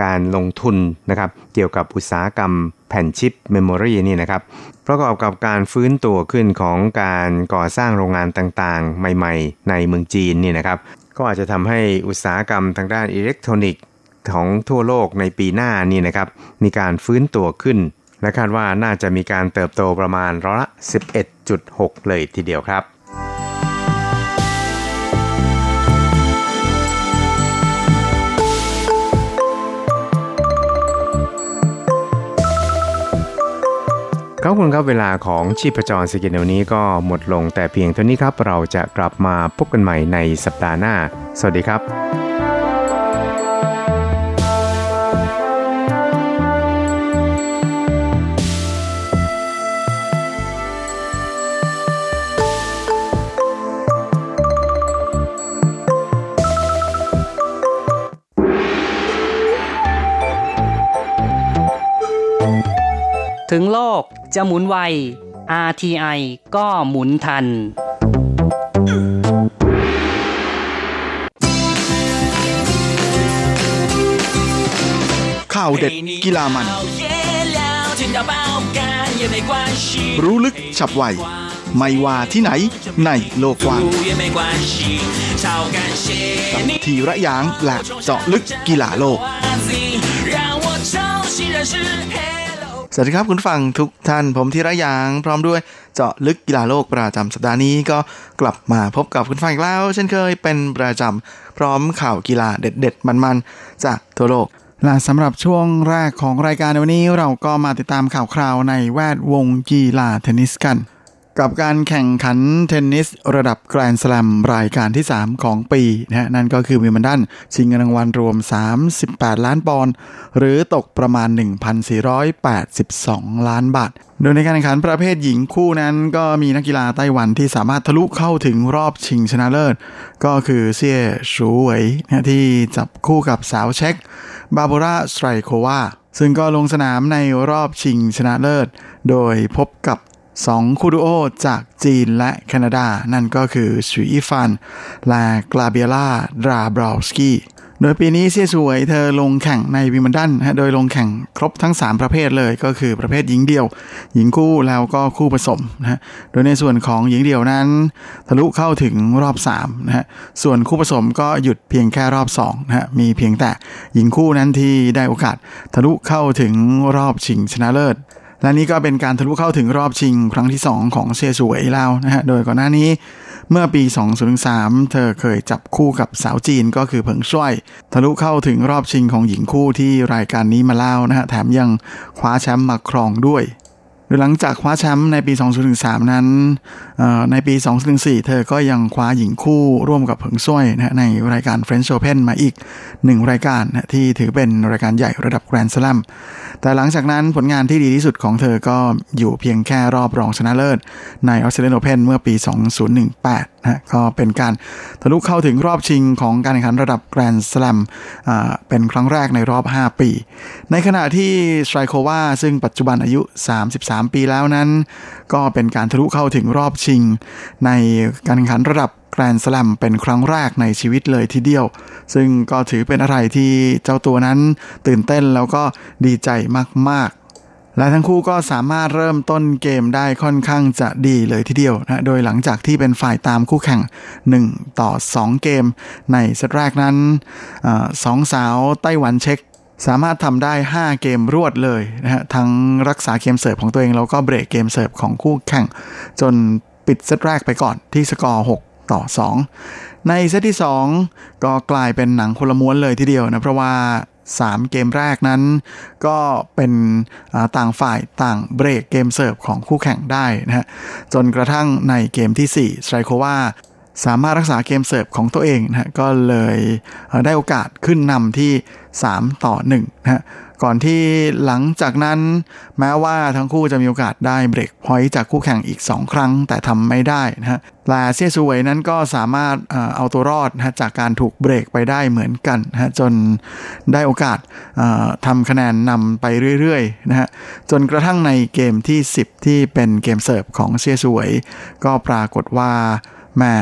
การลงทุนนะครับเกี่ยวกับอุตสาหกรรมแผ่นชิป memory นี่นะครับ ประกอบกับการฟื้นตัวขึ้นของการก่อสร้างโรงงานต่างๆ ใหม่ๆ ในเมืองจีนนี่นะครับ ก็อาจจะทำให้อุตสาหกรรมทางด้านอิเล็กทรอนิกส์ของทั่วโลกในปีหน้านี่นะครับ มีการฟื้นตัวขึ้น และคาดว่าน่าจะมีการเติบโตประมาณร้อยละ 11.6 เลยทีเดียวครับ ครับคุณครับเวลาของชีพจรสกินเนวนี้ก็หมดลงแต่เพียงเท่านี้ครับเราจะกลับมาพบกันใหม่ในสัปดาห์หน้า สวัสดีครับถึงโลก จะหมุนไว RTI ก็หมุนทัน ข่าวเด็ดกีฬามัน รู้ลึกฉับไว ไม่ว่าที่ไหนในโลกกว้างทีระยางและเจาะลึกกีฬาโลก สวัสดีครับคุณฟังทุกท่านผมธีระยาง พร้อมด้วยเจาะลึกกีฬาโลกประจำสัปดาห์นี้ก็กลับมาพบกับคุณฟังอีกแล้ว เช่นเคยเป็นประจำพร้อมข่าวกีฬาเด็ด ๆ มันๆ จากทั่วโลกและสำหรับช่วงแรกของรายการในวันนี้เราก็มาติดตามข่าวคราวในแวดวงกีฬาเทนนิสกัน กับการแข่งขันเทนนิสระดับแกรนด์สแลมรายการที่ 3 ของปีนะฮะนั่นก็คือวิมบิลดันชิงเงินรางวัลรวม 38 ล้านปอนด์หรือตกประมาณ 1,482 ล้านบาท โดยในการแข่งขันประเภทหญิงคู่นั้นก็มีนักกีฬาไต้หวันที่สามารถทะลุเข้าถึงรอบชิงชนะเลิศ ก็คือเซี่ยชูเหวยนะที่จับคู่กับสาวเช็กบาโบราสไตรโควาซึ่งก็ลงสนามในรอบชิงชนะเลิศ โดยพบกับ สองคู่ดูโอจากจีนและแคนาดา นั่นก็คือสุยฟัน และกลาเบียล่าดราบราวสกี้โดยปีนี้เซียสวยเธอลงแข่งในวิมบิลดันโดยลงแข่งครบทั้ง 3 ประเภทเลยก็คือประเภทหญิงเดี่ยว หญิงคู่แล้วก็คู่ผสมนะฮะโดยในส่วนของหญิงเดี่ยวนั้น ทะลุเข้าถึงรอบ3นะฮะส่วนคู่ผสมก็หยุดเพียงแค่รอบ2นะฮะมีเพียงแต่หญิงคู่นั้นที่ได้โอกาส ทะลุเข้าถึงรอบชิงชนะเลิศ และนี่ก็เป็นการทะลุเข้าถึงรอบชิงครั้งที่ 2 ของเซียสวยแล้วนะฮะ โดยก่อนหน้านี้เมื่อปี 2003 เธอเคยจับคู่กับสาวจีนก็คือเผิงช่วย ทะลุเข้าถึงรอบชิงของหญิงคู่ที่รายการนี้มาเล่านะฮะ แถมยังคว้าแชมป์มาครองด้วย ยหลังจากคว้าแชมป์ในปี 2003 นั้น ในปี 2004 เธอก็ยังคว้าหญิงคู่ร่วมกับเผิงซ้วยนะในรายการ French Open มาอีกหนึ่งรายการนะที่ถือเป็นรายการใหญ่ระดับแกรนด์สลัมแต่หลังจากนั้นผลงานที่ดีที่สุดของเธอก็อยู่เพียงแค่รอบรองชนะเลิศ ในออสเตรเลียนโอเพนเมื่อปี 2018 นะก็เป็นการทะลุเข้าถึงรอบชิงของการแข่งขันระดับแกรนด์สลัมเป็นครั้งแรกในรอบ 5 ปี ในขณะที่สไตรโควาซึ่งปัจจุบันอายุ 33ปีแล้วนั้น ก็เป็นการทะลุเข้าถึงรอบชิง ในการแข่งขันระดับแกรนด์สลัมเป็นครั้งแรกในชีวิตเลยทีเดียว ซึ่งก็ถือเป็นอะไรที่เจ้าตัวนั้นตื่นเต้นแล้วก็ดีใจมาก ๆและทั้งคู่ก็สามารถเริ่มต้นเกมได้ค่อนข้างจะดีเลยทีเดียวนะ โดยหลังจากที่เป็นฝ่ายตามคู่แข่ง 1 ต่อ 2 เกม ในเซตแรกนั้นอสองสาวไต้หวันเช็ก สามารถทำได้ 5 เกมรวดเลยนะฮะทั้งรักษาเกมเสิร์ฟของตัวเอง แล้วก็เบรกเกมเสิร์ฟของคู่แข่ง จนปิดเซตแรกไปก่อนที่สกอร์ 6 ต่อ 2 ในเซตที่ 2 ก็กลายเป็นหนังคนละม้วนเลยทีเดียวนะ เพราะว่า 3 เกมแรกนั้น ก็เป็นต่างฝ่ายต่างเบรกเกมเสิร์ฟของคู่แข่งได้นะฮะจนกระทั่งในเกมที่4สไตรโควา สามารถรักษาเกมเสิร์ฟของตัวเองนะฮะก็เลยได้โอกาสขึ้นนำที่ 3 ต่อ1นะฮะก่อนที่หลังจากนั้นแม้ว่าทั้งคู่จะมีโอกาสได้เบรกพอยต์จากคู่แข่งอีก 2 ครั้งแต่ทำไม่ได้นะฮะแต่เซียซูเวยนั้นก็สามารถเอาตัวรอดนะจากการถูกเบรกไปได้เหมือนกันนะจนได้โอกาสทำคะแนนนำไปเรื่อยๆนะฮะจนกระทั่งในเกมที่ 10 ที่เป็นเกมเสิร์ฟของเซียซูเวยก็ปรากฏว่า แหม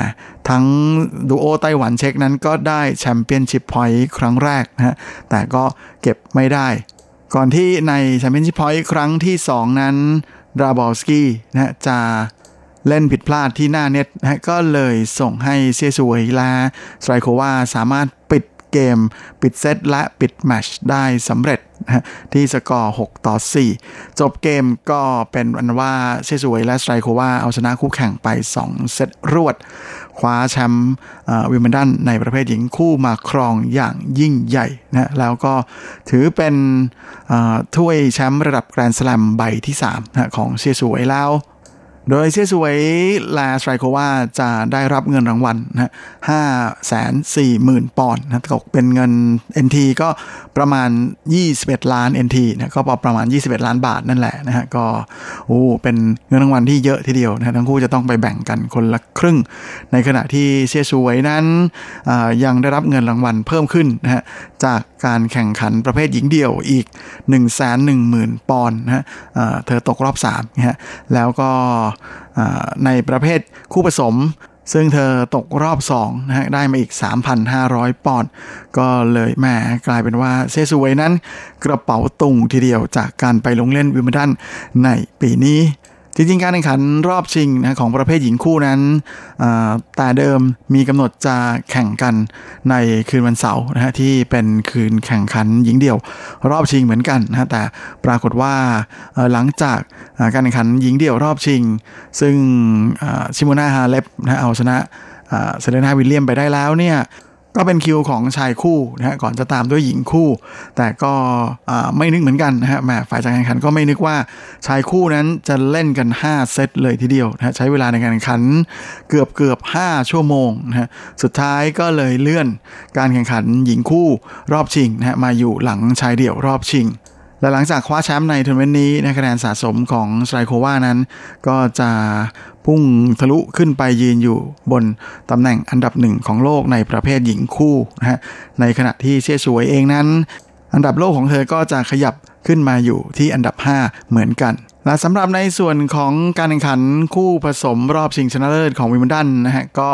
ทั้งดูโอไต้หวันเช็กนั้นก็ได้แชมเปี้ยนชิพพอยต์ครั้งแรกนะฮะแต่ก็เก็บไม่ได้ ก่อนที่ในแชมเปี้ยนชิพพอยต์ครั้งที่ 2 นั้นดราบอลสกี้นะจะเล่นผิดพลาดที่หน้าเน็ตนะก็เลยส่งให้เซียสวยและสไตรโควาสามารถปิด เกม ปิดเซตและปิดแมชได้สำเร็จนะที่สกอร์ 6 ต่อ 4 จบเกมก็เป็นอันว่าเซสวยและสไตรโควาเอาชนะคู่แข่งไป 2 เซตรวด คว้าแชมป์วิมเบลดันในประเภทหญิงคู่มาครองอย่างยิ่งใหญ่นะแล้วก็ถือเป็นถ้วยแชมป์ระดับแกรนด์สแลมใบที่3นะของเซสวยแล้ว โดยเซียสวยลาสไตรโควาจะได้รับเงินรางวัลนะห้าแสนสี่หมื่นปอนด์นะตกเป็นเงิน NT ก็ประมาณ 21 ล้าน NT นะก็ประมาณ 21 ล้านบาทนั่นแหละนะฮะก็โอ้เป็นเงินรางวัลที่เยอะทีเดียวนะทั้งคู่จะต้องไปแบ่งกันคนละครึ่ง ในขณะที่เซียสวยนั้นยังได้รับเงินรางวัลเพิ่มขึ้นนะฮะจากการแข่งขันประเภทหญิงเดี่ยวอีก 1 1 0 0 0 0 ปอนด์นะฮะเธอตกรอบ3นะฮะแล้วก็ในประเภทคู่ผสม ซึ่งเธอตกรอบ2นะฮะได้มาอีก 3,500 ปอนด์ก็เลยแหมกลายเป็นว่าเซซูเวยนั้น กระเป๋าตุงทีเดียวจากการไปลงเล่นวิมเบิลดันในปีนี้ จริงๆ การแข่งขันรอบชิงนะของประเภทหญิงคู่นั้น แต่เดิมมีกำหนดจะแข่งกันในคืนวันเสาร์นะฮะที่เป็นคืนแข่งขันหญิงเดี่ยว รอบชิงเหมือนกันนะแต่ปรากฏว่าหลังจากการแข่งขันหญิงเดี่ยวรอบชิง ซึ่งชิโมนาฮาเล็บนะเอาชนะเซเลนาวิลเลียมไปได้แล้วเนี่ย ก็เป็นคิวของชายคู่นะฮะก่อนจะตามด้วยหญิงคู่ แต่ก็ไม่นึกเหมือนกันนะฮะแม่ฝ่ายจัดการแข่งขันก็ไม่นึกว่าชายคู่นั้นจะเล่นกัน 5 เซตเลยทีเดียวนะใช้เวลาในการแข่งขันเกือบเกือบ5ชั่วโมงนะฮะสุดท้ายก็เลยเลื่อนการแข่งขันหญิงคู่รอบชิงนะฮะมาอยู่หลังชายเดี่ยวรอบชิง และหลังจากคว้าแชมป์ในทัวร์นาเมนต์นี้นะคะแนนสะสมของสไตรโควานั้น ก็จะพุ่งทะลุขึ้นไปยืนอยู่บนตำแหน่งอันดับหนึ่งของโลกในประเภทหญิงคู่นะฮะในขณะที่เซียซูเวยเองนั้น อันดับโลกของเธอก็จะขยับขึ้นมาอยู่ที่อันดับ 5 เหมือนกันและสำหรับในส่วนของการแข่งขันคู่ผสมรอบชิงชนะเลิศของวิมเบิลดันนะฮะก็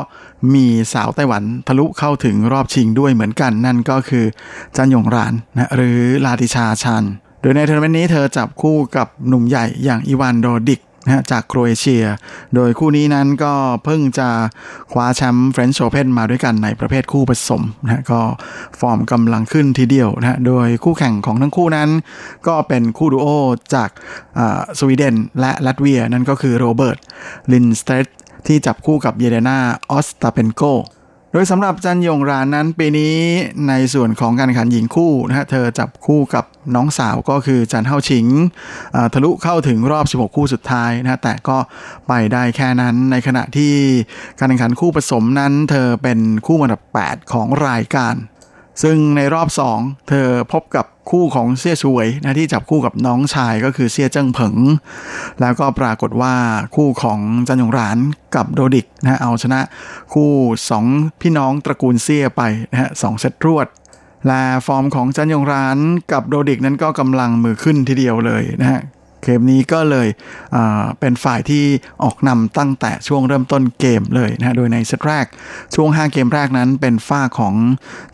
มีสาวไต้หวันทะลุเข้าถึงรอบชิงด้วยเหมือนกัน นั่นก็คือจันยงรานนะหรือลาติชาชาน โดยในทัวร์นาเมนต์นี้เธอจับคู่กับหนุ่มใหญ่อย่างอีวานโดดิกนะจากโครเอเชีย โดยคู่นี้นั้นก็เพิ่งจะคว้าแชมป์เฟรนช์โอเพนมาด้วยกันในประเภทคู่ผสมนะก็ฟอร์มกำลังขึ้นทีเดียวนะโดยคู่แข่งของทั้งคู่นั้น ก็เป็นคู่ดูโอจากสวีเดนและลัตเวียนั่นก็คือโรเบิร์ตลินสเตตที่จับคู่กับเยเดนาออสตาเปนโก โดยสำหรับจันยงรานนั้นปีนี้ในส่วนของการแข่งขันหญิงคู่นะฮะเธอจับคู่กับน้องสาวก็คือจันเฮาชิงทะลุเข้าถึงรอบ 16 คู่สุดท้ายนะแต่ก็ไปได้แค่นั้นในขณะที่การแข่งขันคู่ผสมนั้น เธอเป็นคู่อันดับ 8 ของรายการ ซึ่งในรอบ 2 เธอพบกับคู่ของเซี่ยสวยนะที่จับคู่กับน้องชายก็คือเซี่ยเจิ้งเผิง แล้วก็ปรากฏว่าคู่ของจันยงรานกับโดดิกนะเอาชนะคู่ 2 พี่น้องตระกูลเซี่ยไปนะฮะสองเซตรวดและฟอร์มของจันยงรานกับโดดิกนั้นก็กำลังมือขึ้นทีเดียวเลยนะฮะ เกมนี้ก็เลยเป็นฝ่ายที่ออกนำตั้งแต่ช่วงเริ่มต้นเกมเลยนะโดยในเซตแรก ช่วง 5 เกมแรกนั้นเป็นฝ้าของ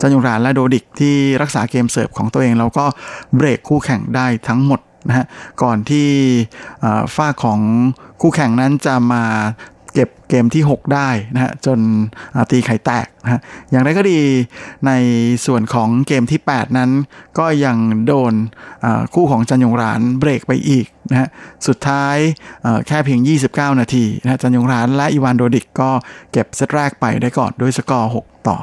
จันยงรานและโดดิกที่รักษาเกมเสิร์ฟของตัวเอง แล้วก็เบรกคู่แข่งได้ทั้งหมดนะฮะก่อนที่ฝ้าของคู่แข่งนั้นจะมา เก็บเกมที่ 6 ได้นะฮะจนตีไข่แตกนะฮะอย่างไรก็ดีในส่วนของเกมที่ 8 นั้น ก็ยังโดนคู่ของจันยงรานเบรกไปอีกนะฮะสุดท้ายแค่เพียง 29 นาทีนะจันยงรานและอีวานโดดิกก็เก็บเซตแรกไปได้ก่อนด้วยสกอร์ 6 ต่อ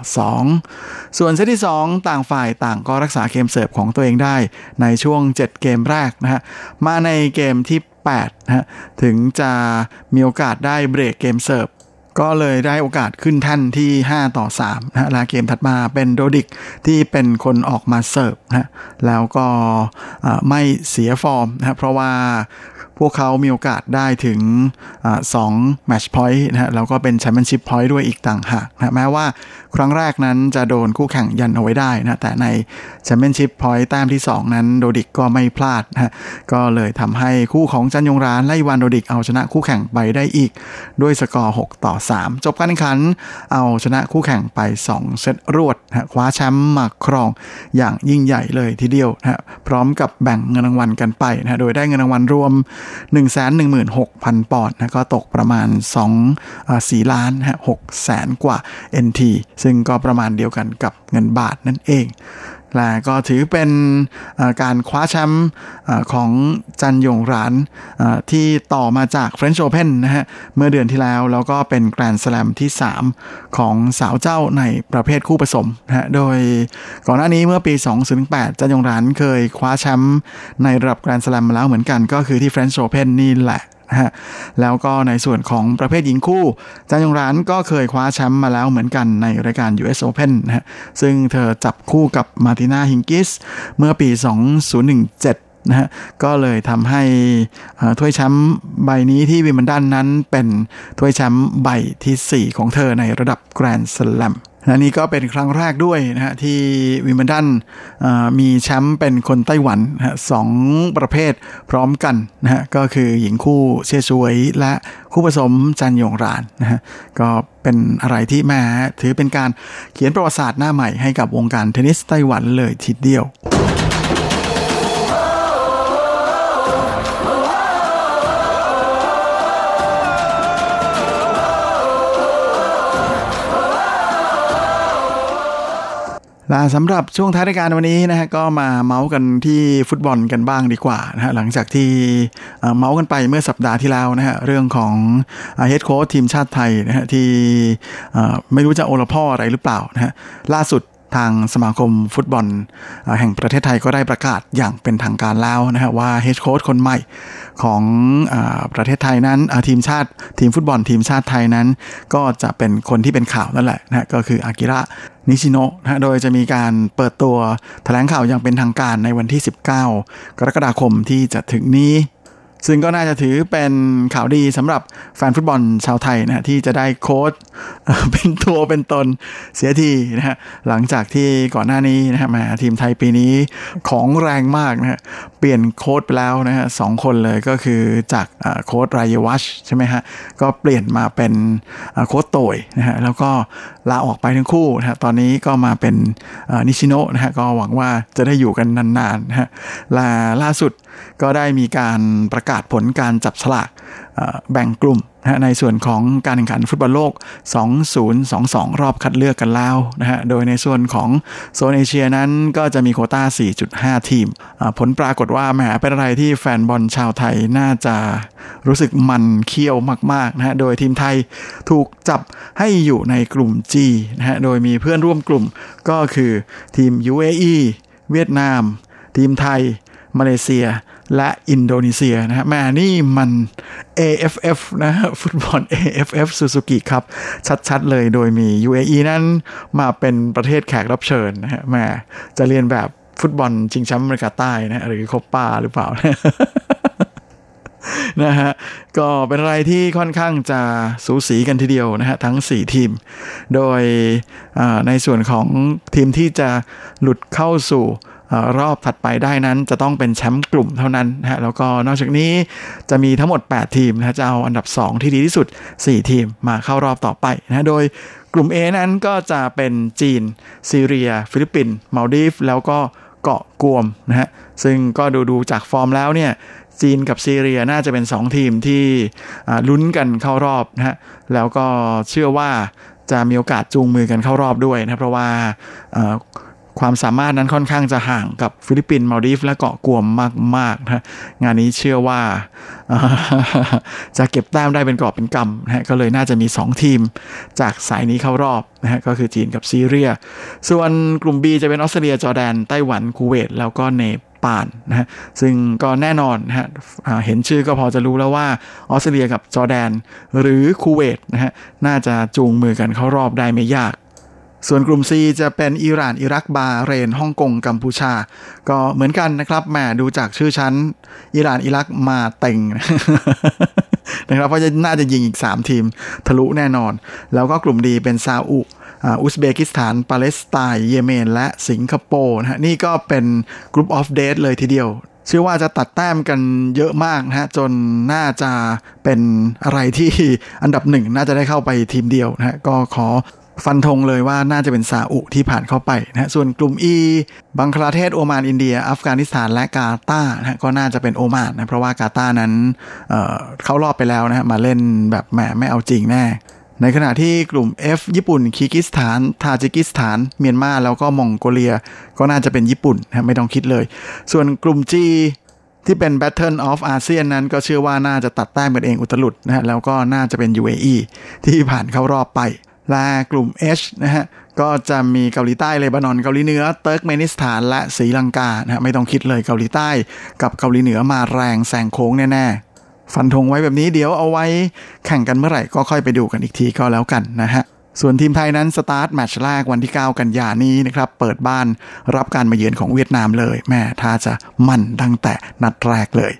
2 ส่วนเซตที่ 2 ต่างฝ่ายต่างก็รักษาเกมเสิร์ฟของตัวเองได้ในช่วง 7 เกมแรกนะฮะมาในเกมที่ 8นะฮะถึงจะมีโอกาสได้เบรกเกมเสิร์ฟก็เลยได้โอกาสขึ้นท่านที่ 5 ต่อ3นะและเกมถัดมาเป็นโดดิกที่เป็นคนออกมาเสิร์ฟนะแล้วก็ไม่เสียฟอร์มนะเพราะว่า พวกเขามีโอกาสได้ถึงสองแมตช์พอยต์นะฮะแล้วก็เป็นแชมเปี้ยนชิพพอยต์ด้วยอีกต่างหากนะแม้ว่าครั้งแรกนั้นจะโดนคู่แข่งยันเอาไว้ได้นะแต่ในแชมเปี้ยนชิพพอยต์แต้มที่ 2 นั้นโดดิกก็ไม่พลาดนะก็เลยทำให้คู่ของจันยงรานและอีวานโดดิกเอาชนะคู่แข่งไปได้อีก ด้วยสกอร์ 6 ต่อ 3 จบการแข่งขัน เอาชนะคู่แข่งไป 2 เซตรวดนะคว้าแชมป์มาครองอย่างยิ่งใหญ่เลยทีเดียวนะพร้อมกับแบ่งเงินรางวัลกันไปนะโดยได้เงินรางวัลรวม116,000 ปอนด์นะก็ตกประมาณ2 4ล้านฮะ6แสนกว่า NT ซึ่งก็ประมาณเดียวกันกับเงินบาทนั่นเอง และก็ถือเป็นการคว้าแชมป์ของจันยงรานที่ต่อมาจาก French Open นะฮะเมื่อเดือนที่แล้ว แล้วก็เป็นแกรนด์สแลมที่ 3 ของสาวเจ้าในประเภทคู่ผสมนะฮะโดยก่อนหน้านี้เมื่อปี 2008 จันยงรานเคยคว้าแชมป์ในระดับแกรนด์สแลมมาแล้วเหมือนกันก็คือที่ French Open นี่แหละ ฮะแล้วก็ในส่วนของประเภทหญิงคู่จางยงร้านก็เคยคว้าแชมป์มาแล้วเหมือนกันในรายการ US Open นะฮะซึ่งเธอจับคู่กับมาตินาฮิงกิสเมื่อปี 2017นะฮะก็เลยทำให้ถ้วยแชมป์ใบนี้ที่วิมเบิลดันนั้นเป็นถ้วยแชมป์ใบที่ 4 ของเธอในระดับแกรนด์สแลม และนี่ก็เป็นครั้งแรกด้วยนะฮะที่วิมเบิลดันมีแชมป์เป็นคนไต้หวันนะสองประเภทพร้อมกันนะฮะก็คือหญิงคู่เซียซูเวย และคู่ผสมจันยงรานนะฮะก็เป็นอะไรที่แหมถือเป็นการเขียนประวัติศาสตร์หน้าใหม่ให้กับวงการเทนนิสไต้หวันเลยทีเดียว และสำหรับช่วงท้ายรายการวันนี้นะฮะก็มาเมาส์กันที่ฟุตบอลกันบ้างดีกว่านะฮะหลังจากที่เมาส์กันไปเมื่อสัปดาห์ที่แล้วนะฮะเรื่องของเฮดโค้ชทีมชาติไทยนะฮะที่ไม่รู้จะโอละพ่ออะไรหรือเปล่านะฮะล่าสุด ทางสมาคมฟุตบอล แห่งประเทศไทยก็ได้ประกาศอย่างเป็นทางการแล้วนะฮะว่าเฮดโค้ชคนใหม่ของอประเทศไทยนั้นทีมชาติทีมฟุตบอลทีมชาติไทยนั้น ก็จะเป็นคนที่เป็นข่าวนั่นแหละนะก็คืออากิระนิชิโนะนะโดยจะมีการเปิดตัวแถลงข่าวอย่างเป็นทางการในวันที่ 19 กรกฎาคมที่จะถึงนี้ ซึ่งก็น่าจะถือเป็นข่าวดีสำหรับแฟนฟุตบอลชาวไทยนะที่จะได้โค้ชเป็นตัวเป็นตนเสียทีนะฮะหลังจากที่ก่อนหน้านี้นะฮะมาทีมไทยปีนี้ของแรงมากนะฮะเปลี่ยนโค้ชไปแล้วนะฮะสองคนเลยก็คือจากโค้ชรายวัชใช่ไหมฮะก็เปลี่ยนมาเป็นโค้ชโตยนะฮะแล้วก็ลาออกไปทั้งคู่นะฮะตอนนี้ก็มาเป็นนิชิโนะนะฮะก็หวังว่าจะได้อยู่กันนานๆนะฮะล่าล่าสุดก็ได้มีการประกาศผลการจับฉลากแบ่งกลุ่มนะในส่วนของการแข่งขันฟุตบอลโลก 2022 รอบคัดเลือกกันแล้วนะฮะ โดยในส่วนของโซนเอเชียนั้นก็จะมีโคต้า 4.5 ทีม ผลปรากฏว่าแหมเป็นอะไรที่แฟนบอลชาวไทยน่าจะรู้สึกมันเคี่ยวมากๆนะฮะ โดยทีมไทยถูกจับให้อยู่ในกลุ่ม G นะฮะ โดยมีเพื่อนร่วมกลุ่มก็คือทีม UAE เวียดนาม ทีมไทย มาเลเซีย และอินโดนีเซียนะฮะแม่นี่มัน AFF นะฟุตบอล AFF ซูซูกิครับชัดๆเลยโดยมี UAE นั้นมาเป็นประเทศแขกรับเชิญนะฮะแม่จะเรียนแบบฟุตบอลชิงแชมป์อเมริกาใต้นะหรือโคปาหรือเปล่านะฮะก็เป็นอะไรที่ค่อนข้างจะสูสีกันทีเดียวนะฮะทั้ง 4 ทีม โดยในส่วนของทีมที่จะหลุดเข้าสู่ รอบถัดไปได้นั้นจะต้องเป็นแชมป์กลุ่มเท่านั้นนะฮะแล้วก็นอกจากนี้จะมีทั้งหมด 8 ทีมนะจะเอาอันดับ 2 ที่ดีที่สุด 4 ทีมมาเข้ารอบต่อไปนะโดยกลุ่ม A นั้นก็จะเป็นจีน ซีเรีย ฟิลิปปินส์มาลดีฟ แล้วก็เกาะกวมนะฮะซึ่งก็ดูดูจากฟอร์มแล้วเนี่ยจีนกับซีเรียน่าจะเป็น 2 ทีมที่ลุ้นกันเข้ารอบนะฮะแล้วก็เชื่อว่าจะมีโอกาสจูงมือกันเข้ารอบด้วยนะเพราะว่า ความสามารถนั้นค่อนข้างจะห่างกับฟิลิปปินส์มาลดีฟและเกาะกวมมากๆนะงานนี้เชื่อว่าจะเก็บแต้มได้เป็นกอบเป็นกำนะฮะก็เลยน่าจะมี 2 ทีมจากสายนี้เข้ารอบนะฮะก็คือจีนกับซีเรีย ส่วนกลุ่ม B จะเป็นออสเตรเลียจอร์แดนไต้หวันคูเวตแล้วก็เนปาลนะฮะซึ่งก็แน่นอนนะฮะเห็นชื่อก็พอจะรู้แล้วว่าออสเตรเลียกับจอร์แดน หรือคูเวตนะฮะน่าจะจูงมือกันเข้ารอบได้ไม่ยาก ส่วนกลุ่ม C จะเป็นอิหร่าน อิรัก บาเรน ฮ่องกง กัมพูชา ก็เหมือนกันนะครับแหมดูจากชื่อชั้น อิหร่าน อิรัก มาเต็งนะครับ เพราะจะน่าจะยิงอีก 3 ทีม ทะลุแน่นอน แล้วก็กลุ่ม D เป็นซาอุอุซเบกิสถาน ปาเลสไตน์ เยเมน และสิงคโปร์นะฮะ นี่ก็เป็นกลุ่ม of death เลยทีเดียวเชื่อว่าจะตัดแต้มกันเยอะมากนะฮะ จนน่าจะเป็นอะไรที่อันดับหนึ่งน่าจะได้เข้าไปทีมเดียวนะฮะ ก็ขอ ฟันธงเลยว่าน่าจะเป็นซาอุที่ผ่านเข้าไปนะฮะส่วนกลุ่ม E บังคลาเทศโอมานอินเดีย อัฟกานิสถานและกาตาร์นะฮะก็น่าจะเป็นโอมานนะเพราะว่ากาตาร์นั้นเเข้ารอบไปแล้วนะฮะมาเล่นแบบแหมไม่เอาจริงแน่ในขณะที่กลุ่ม F ญี่ปุ่นคีกิสถาน ทาจิกิสถาน เมียนมาแล้วก็มองโกเลีย ก็น่าจะเป็นญี่ปุ่นนะไม่ต้องคิดเลย ส่วนกลุ่ม G ที่เป็น Battle of ASEAN นั้นก็เชื่อว่าน่าจะตัดแต้มกันเองอุตลุดนะฮะแล้วก็น่าจะเป็น UAE ที่ผ่านเข้ารอบไป และกลุ่ม H นะฮะก็จะมีเกาหลีใต้เลบานอนเกาหลีเหนือเติร์กเมนิสถานและศรีลังกานะฮะไม่ต้องคิดเลยเกาหลีใต้กับเกาหลีเหนือมาแรงแซงโค้งแน่ๆฟันธงไว้แบบนี้เดี๋ยวเอาไว้แข่งกันเมื่อไหร่ก็ค่อยไปดูกันอีกทีก็แล้วกันนะฮะ ส่วนทีมไทยนั้น start match แรกวันที่ 9 กันยานี้นะครับ เปิดบ้านรับการมาเยือนของเวียดนามเลยแหมท่าจะมันตั้งแต่นัดแรกเลย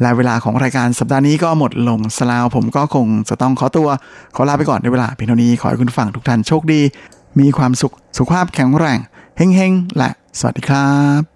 และเวลาของรายการสัปดาห์นี้ก็หมดลงแล้วผมก็คงจะต้องขอตัว ขอลาไปก่อนในเวลาเพียงเท่านี้ ขอให้คุณฟังทุกท่านโชคดี มีความสุขสุขภาพแข็งแรงเฮงๆและสวัสดีครับ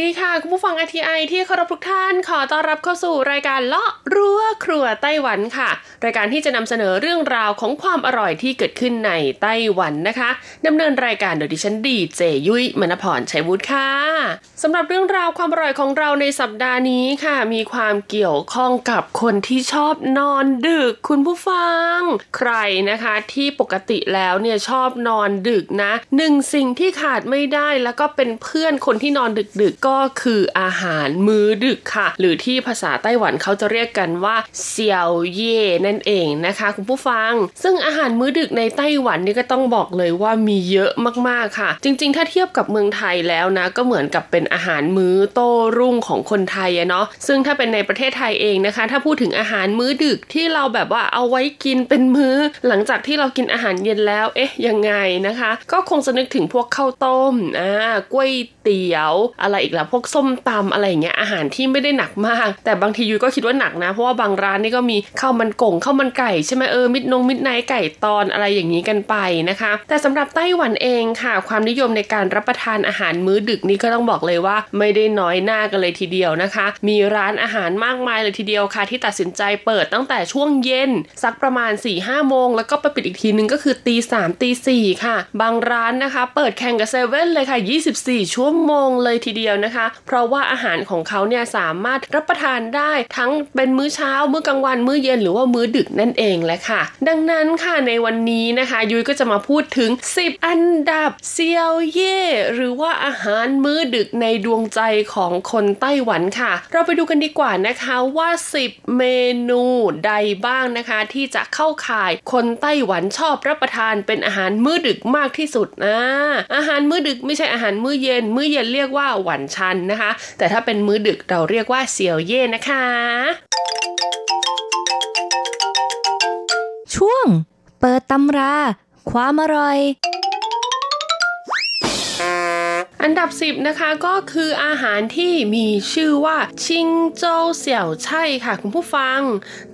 ดีค่ะ คุณผู้ฟัง RTI ที่เคารพทุกท่านขอต้อนรับเข้าสู่รายการเลาะรั้วครัวไต้หวันค่ะ รายการที่จะนำเสนอเรื่องราวของความอร่อยที่เกิดขึ้นในไต้หวันนะคะดำเนินรายการโดยดิฉันดีเจยุ้ยมณพรชัยวุฒิค่ะสำหรับเรื่องราวความอร่อยของเราในสัปดาห์นี้ค่ะ มีความเกี่ยวข้องกับคนที่ชอบนอนดึก คุณผู้ฟัง ใครนะคะที่ปกติแล้วเนี่ยชอบนอนดึกนะหนึ่งสิ่งที่ขาดไม่ได้แล้วก็เป็นเพื่อนคนที่นอนดึกดึกก็คืออาหารมื้อดึกค่ะ หรือที่ภาษาไต้หวันเขาจะเรียกกันว่าเซียวเย่นั่นเองนะคะ คุณผู้ฟัง ซึ่งอาหารมื้อดึกในไต้หวันนี่ก็ต้องบอกเลยว่ามีเยอะมากๆค่ะ จริง ๆ ถ้าเทียบกับเมืองไทยแล้วนะ ก็เหมือนกับเป็นอาหารมื้อโต้รุ่งของคนไทยอะเนาะซึ่งถ้าเป็นในประเทศไทยเองนะคะ ถ้าพูดถึงอาหารมื้อดึกที่เราแบบว่าเอาไว้กินเป็นมื้อ หลังจากที่เรากินอาหารเย็นแล้ว เอ๊ะยังไงนะคะ ก็คงจะนึกถึงพวกข้าวต้มอ่ากล้วยเตี๋ยว อะไรอีกละพวกส้มตำอะไรอย่างเงี้ยอาหารที่ไม่ได้หนักมาก แต่บางทียูก็คิดว่าหนักนะ เพราะว่าบางร้านนี่ก็มีข้าวมันก่งข้าวมันไก่ใช่ไหมเออมิดนงมิดไนไก่ตอนอะไรอย่างนี้กันไปนะคะ แต่สำหรับไต้หวันเองค่ะ ความนิยมในการรับประทานอาหารมื้อดึกนี่ก็ต้องบอกเลยว่า ไม่ได้น้อยหน้ากันเลยทีเดียวนะคะ มีร้านอาหารมากมายเลยทีเดียวค่ะ ที่ตัดสินใจเปิดตั้งแต่ช่วงเย็น สักประมาณ4ี่ห้าโมงแล้วก็ไปปิดอีกทีนึงก็คือตีสามตีสี่ค่ะ บางร้านนะคะ เปิดแข่งกับเซเว่นเลยค่ะ 24 ชั่วโมงเลยทีเดียวนะคะ เพราะว่าอาหารของเขาเนี่ยสามารถรับประทานได้ทั้งเป็นมื้อเช้า มื้อกลางวัน มื้อเย็นหรือว่ามื้อดึกนั่นเองแหละค่ะ ดังนั้นค่ะในวันนี้นะคะ ยุ้ยก็จะมาพูดถึง 10 อันดับเซียวเย่หรือว่าอาหารมื้อดึกในดวงใจของคนไต้หวันค่ะ เราไปดูกันดีกว่านะคะว่า 10 เมนูใดบ้างนะคะ ที่จะเข้าข่ายคนไต้หวันชอบรับประทานเป็นอาหารมื้อดึกมากที่สุดนะอาหารมื้อดึกไม่ใช่อาหารมื้อเย็น มื้อเย็นเรียกว่าหวันชันนะคะ แต่ถ้าเป็นมื้อดึกเราเรียกว่าเซี่ยวเย่นะคะ ช่วง เปิดตำรา ความอร่อย อันอันดับ 10 นะคะก็คืออาหารที่มีชื่อว่าชิงโจวเสี่ยวไช่ค่ะคุณผู้ฟัง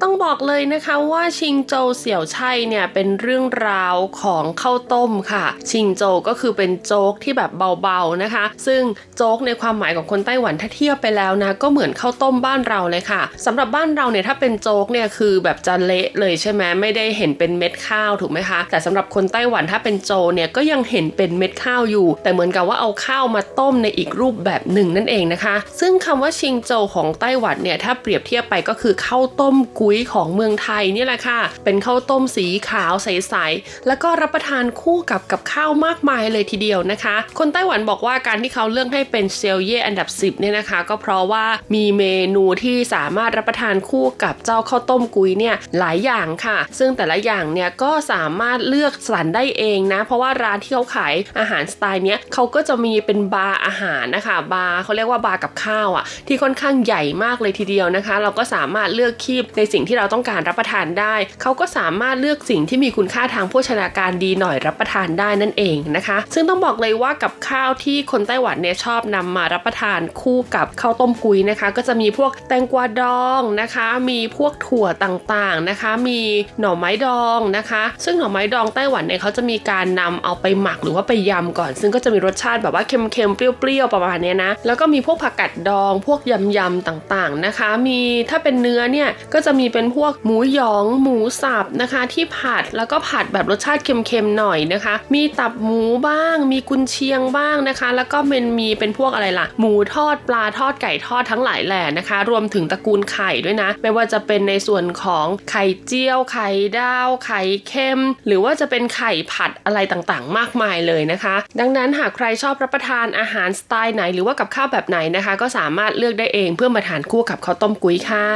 ต้องบอกเลยนะคะว่าชิงโจวเสี่ยวไช่เนี่ยเป็นเรื่องราวของข้าวต้มค่ะ ชิงโจวก็คือเป็นโจ๊กที่แบบเบาๆนะคะ ซึ่งโจ๊กในความหมายของคนไต้หวันถ้าเทียบไปแล้วนะก็เหมือนข้าวต้มบ้านเราเลยค่ะสำหรับบ้านเราเนี่ยถ้าเป็นโจ๊กเนี่ยคือแบบจะเละเลยใช่ไหมไม่ได้เห็นเป็นเม็ดข้าวถูกไหมคะแต่สำหรับคนไต้หวันถ้าเป็นโจเนี่ยก็ยังเห็นเป็นเม็ดข้าวอยู่ แต่เหมือนกับว่าเอาข้าวาวมาต้มในอีกรูปแบบหนึ่งนั่นเองนะคะ ซึ่งคำว่าชิงโจของไต้หวันเนี่ยถ้าเปรียบเทียบไปก็คือข้าวต้มกุ้ยของเมืองไทยนี่แหละค่ะ เป็นข้าวต้มสีขาวใสๆแล้วก็รับประทานคู่กับกับข้าวมากมายเลยทีเดียวนะคะ คนไต้หวันบอกว่าการที่เขาเลือกให้เป็น宵夜 อันดับ 10เนี่ยนะคะ ก็เพราะว่ามีเมนูที่สามารถรับประทานคู่กับเจ้าข้าวต้มกุ้ยเนี่ยหลายอย่างค่ะ ซึ่งแต่ละอย่างเนี่ยก็สามารถเลือกสรรได้เองนะ เพราะว่าร้านที่เขาขายอาหารสไตล์เนี้ยเขาก็จะมีเป็นบาร์อาหารนะคะบาร์เขาเรียกว่าบาร์กับข้าวอะที่ค่อนข้างใหญ่มากเลยทีเดียวนะคะ เราก็สามารถเลือกคีบในสิ่งที่เราต้องการรับประทานได้ เขาก็สามารถเลือกสิ่งที่มีคุณค่าทางโภชนาการดีหน่อยรับประทานได้นั่นเองนะคะ ซึ่งต้องบอกเลยว่ากับข้าวที่คนไต้หวันเนี่ยชอบนำมารับประทานคู่กับข้าวต้มกุยนะคะ ก็จะมีพวกแตงกวาดองนะคะ มีพวกถั่วต่างๆนะคะ มีหน่อไม้ดองนะคะ ซึ่งหน่อไม้ดองไต้หวันเนี่ยเขาจะมีการนำเอาไปหมักหรือว่าไปยำก่อน ซึ่งก็จะมีรสชาติแบบว่าเเค็มๆ เปรี้ยวๆ ประมาณนี้นะ แล้วก็มีพวกผักกัดดอง พวกยำๆ ต่างๆ นะคะ มีถ้าเป็นเนื้อเนี่ย ก็จะมีเป็นพวกหมูหยอง หมูสับนะคะ ที่ผัด แล้วก็ผัดแบบรสชาติเค็มๆ หน่อยนะคะ มีตับหมูบ้าง มีกุนเชียงบ้างนะคะ แล้วก็มันมีเป็นพวกอะไรล่ะ หมูทอด ปลาทอด ไก่ทอดทั้งหลายแหล่นะคะ รวมถึงตระกูลไข่ด้วยนะ ไม่ว่าจะเป็นในส่วนของไข่เจียว ไข่ดาว ไข่เค็ม หรือว่าจะเป็นไข่ผัดอะไรต่างๆ มากมายเลยนะคะ ดังนั้นหากใครชอบรับประทานอาหารสไตล์ไหนหรือว่ากับข้าวแบบไหนนะคะ ก็สามารถเลือกได้เองเพื่อมาทานคู่กับข้าวต้มกุ้ยค่ะ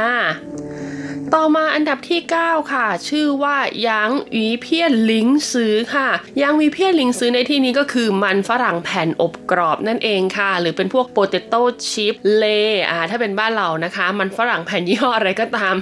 ต่อมาอันดับที่ 9 ค่ะ ชื่อว่า洋芋片零食 ค่ะ洋芋片零食 ในที่นี้ก็คือมันฝรั่งแผ่นอบกรอบนั่นเองค่ะ หรือเป็นพวก potato chip เลยอ่าถ้าเป็นบ้านเรานะคะ มันฝรั่งแผ่นยี่ห้ออะไรก็ตาม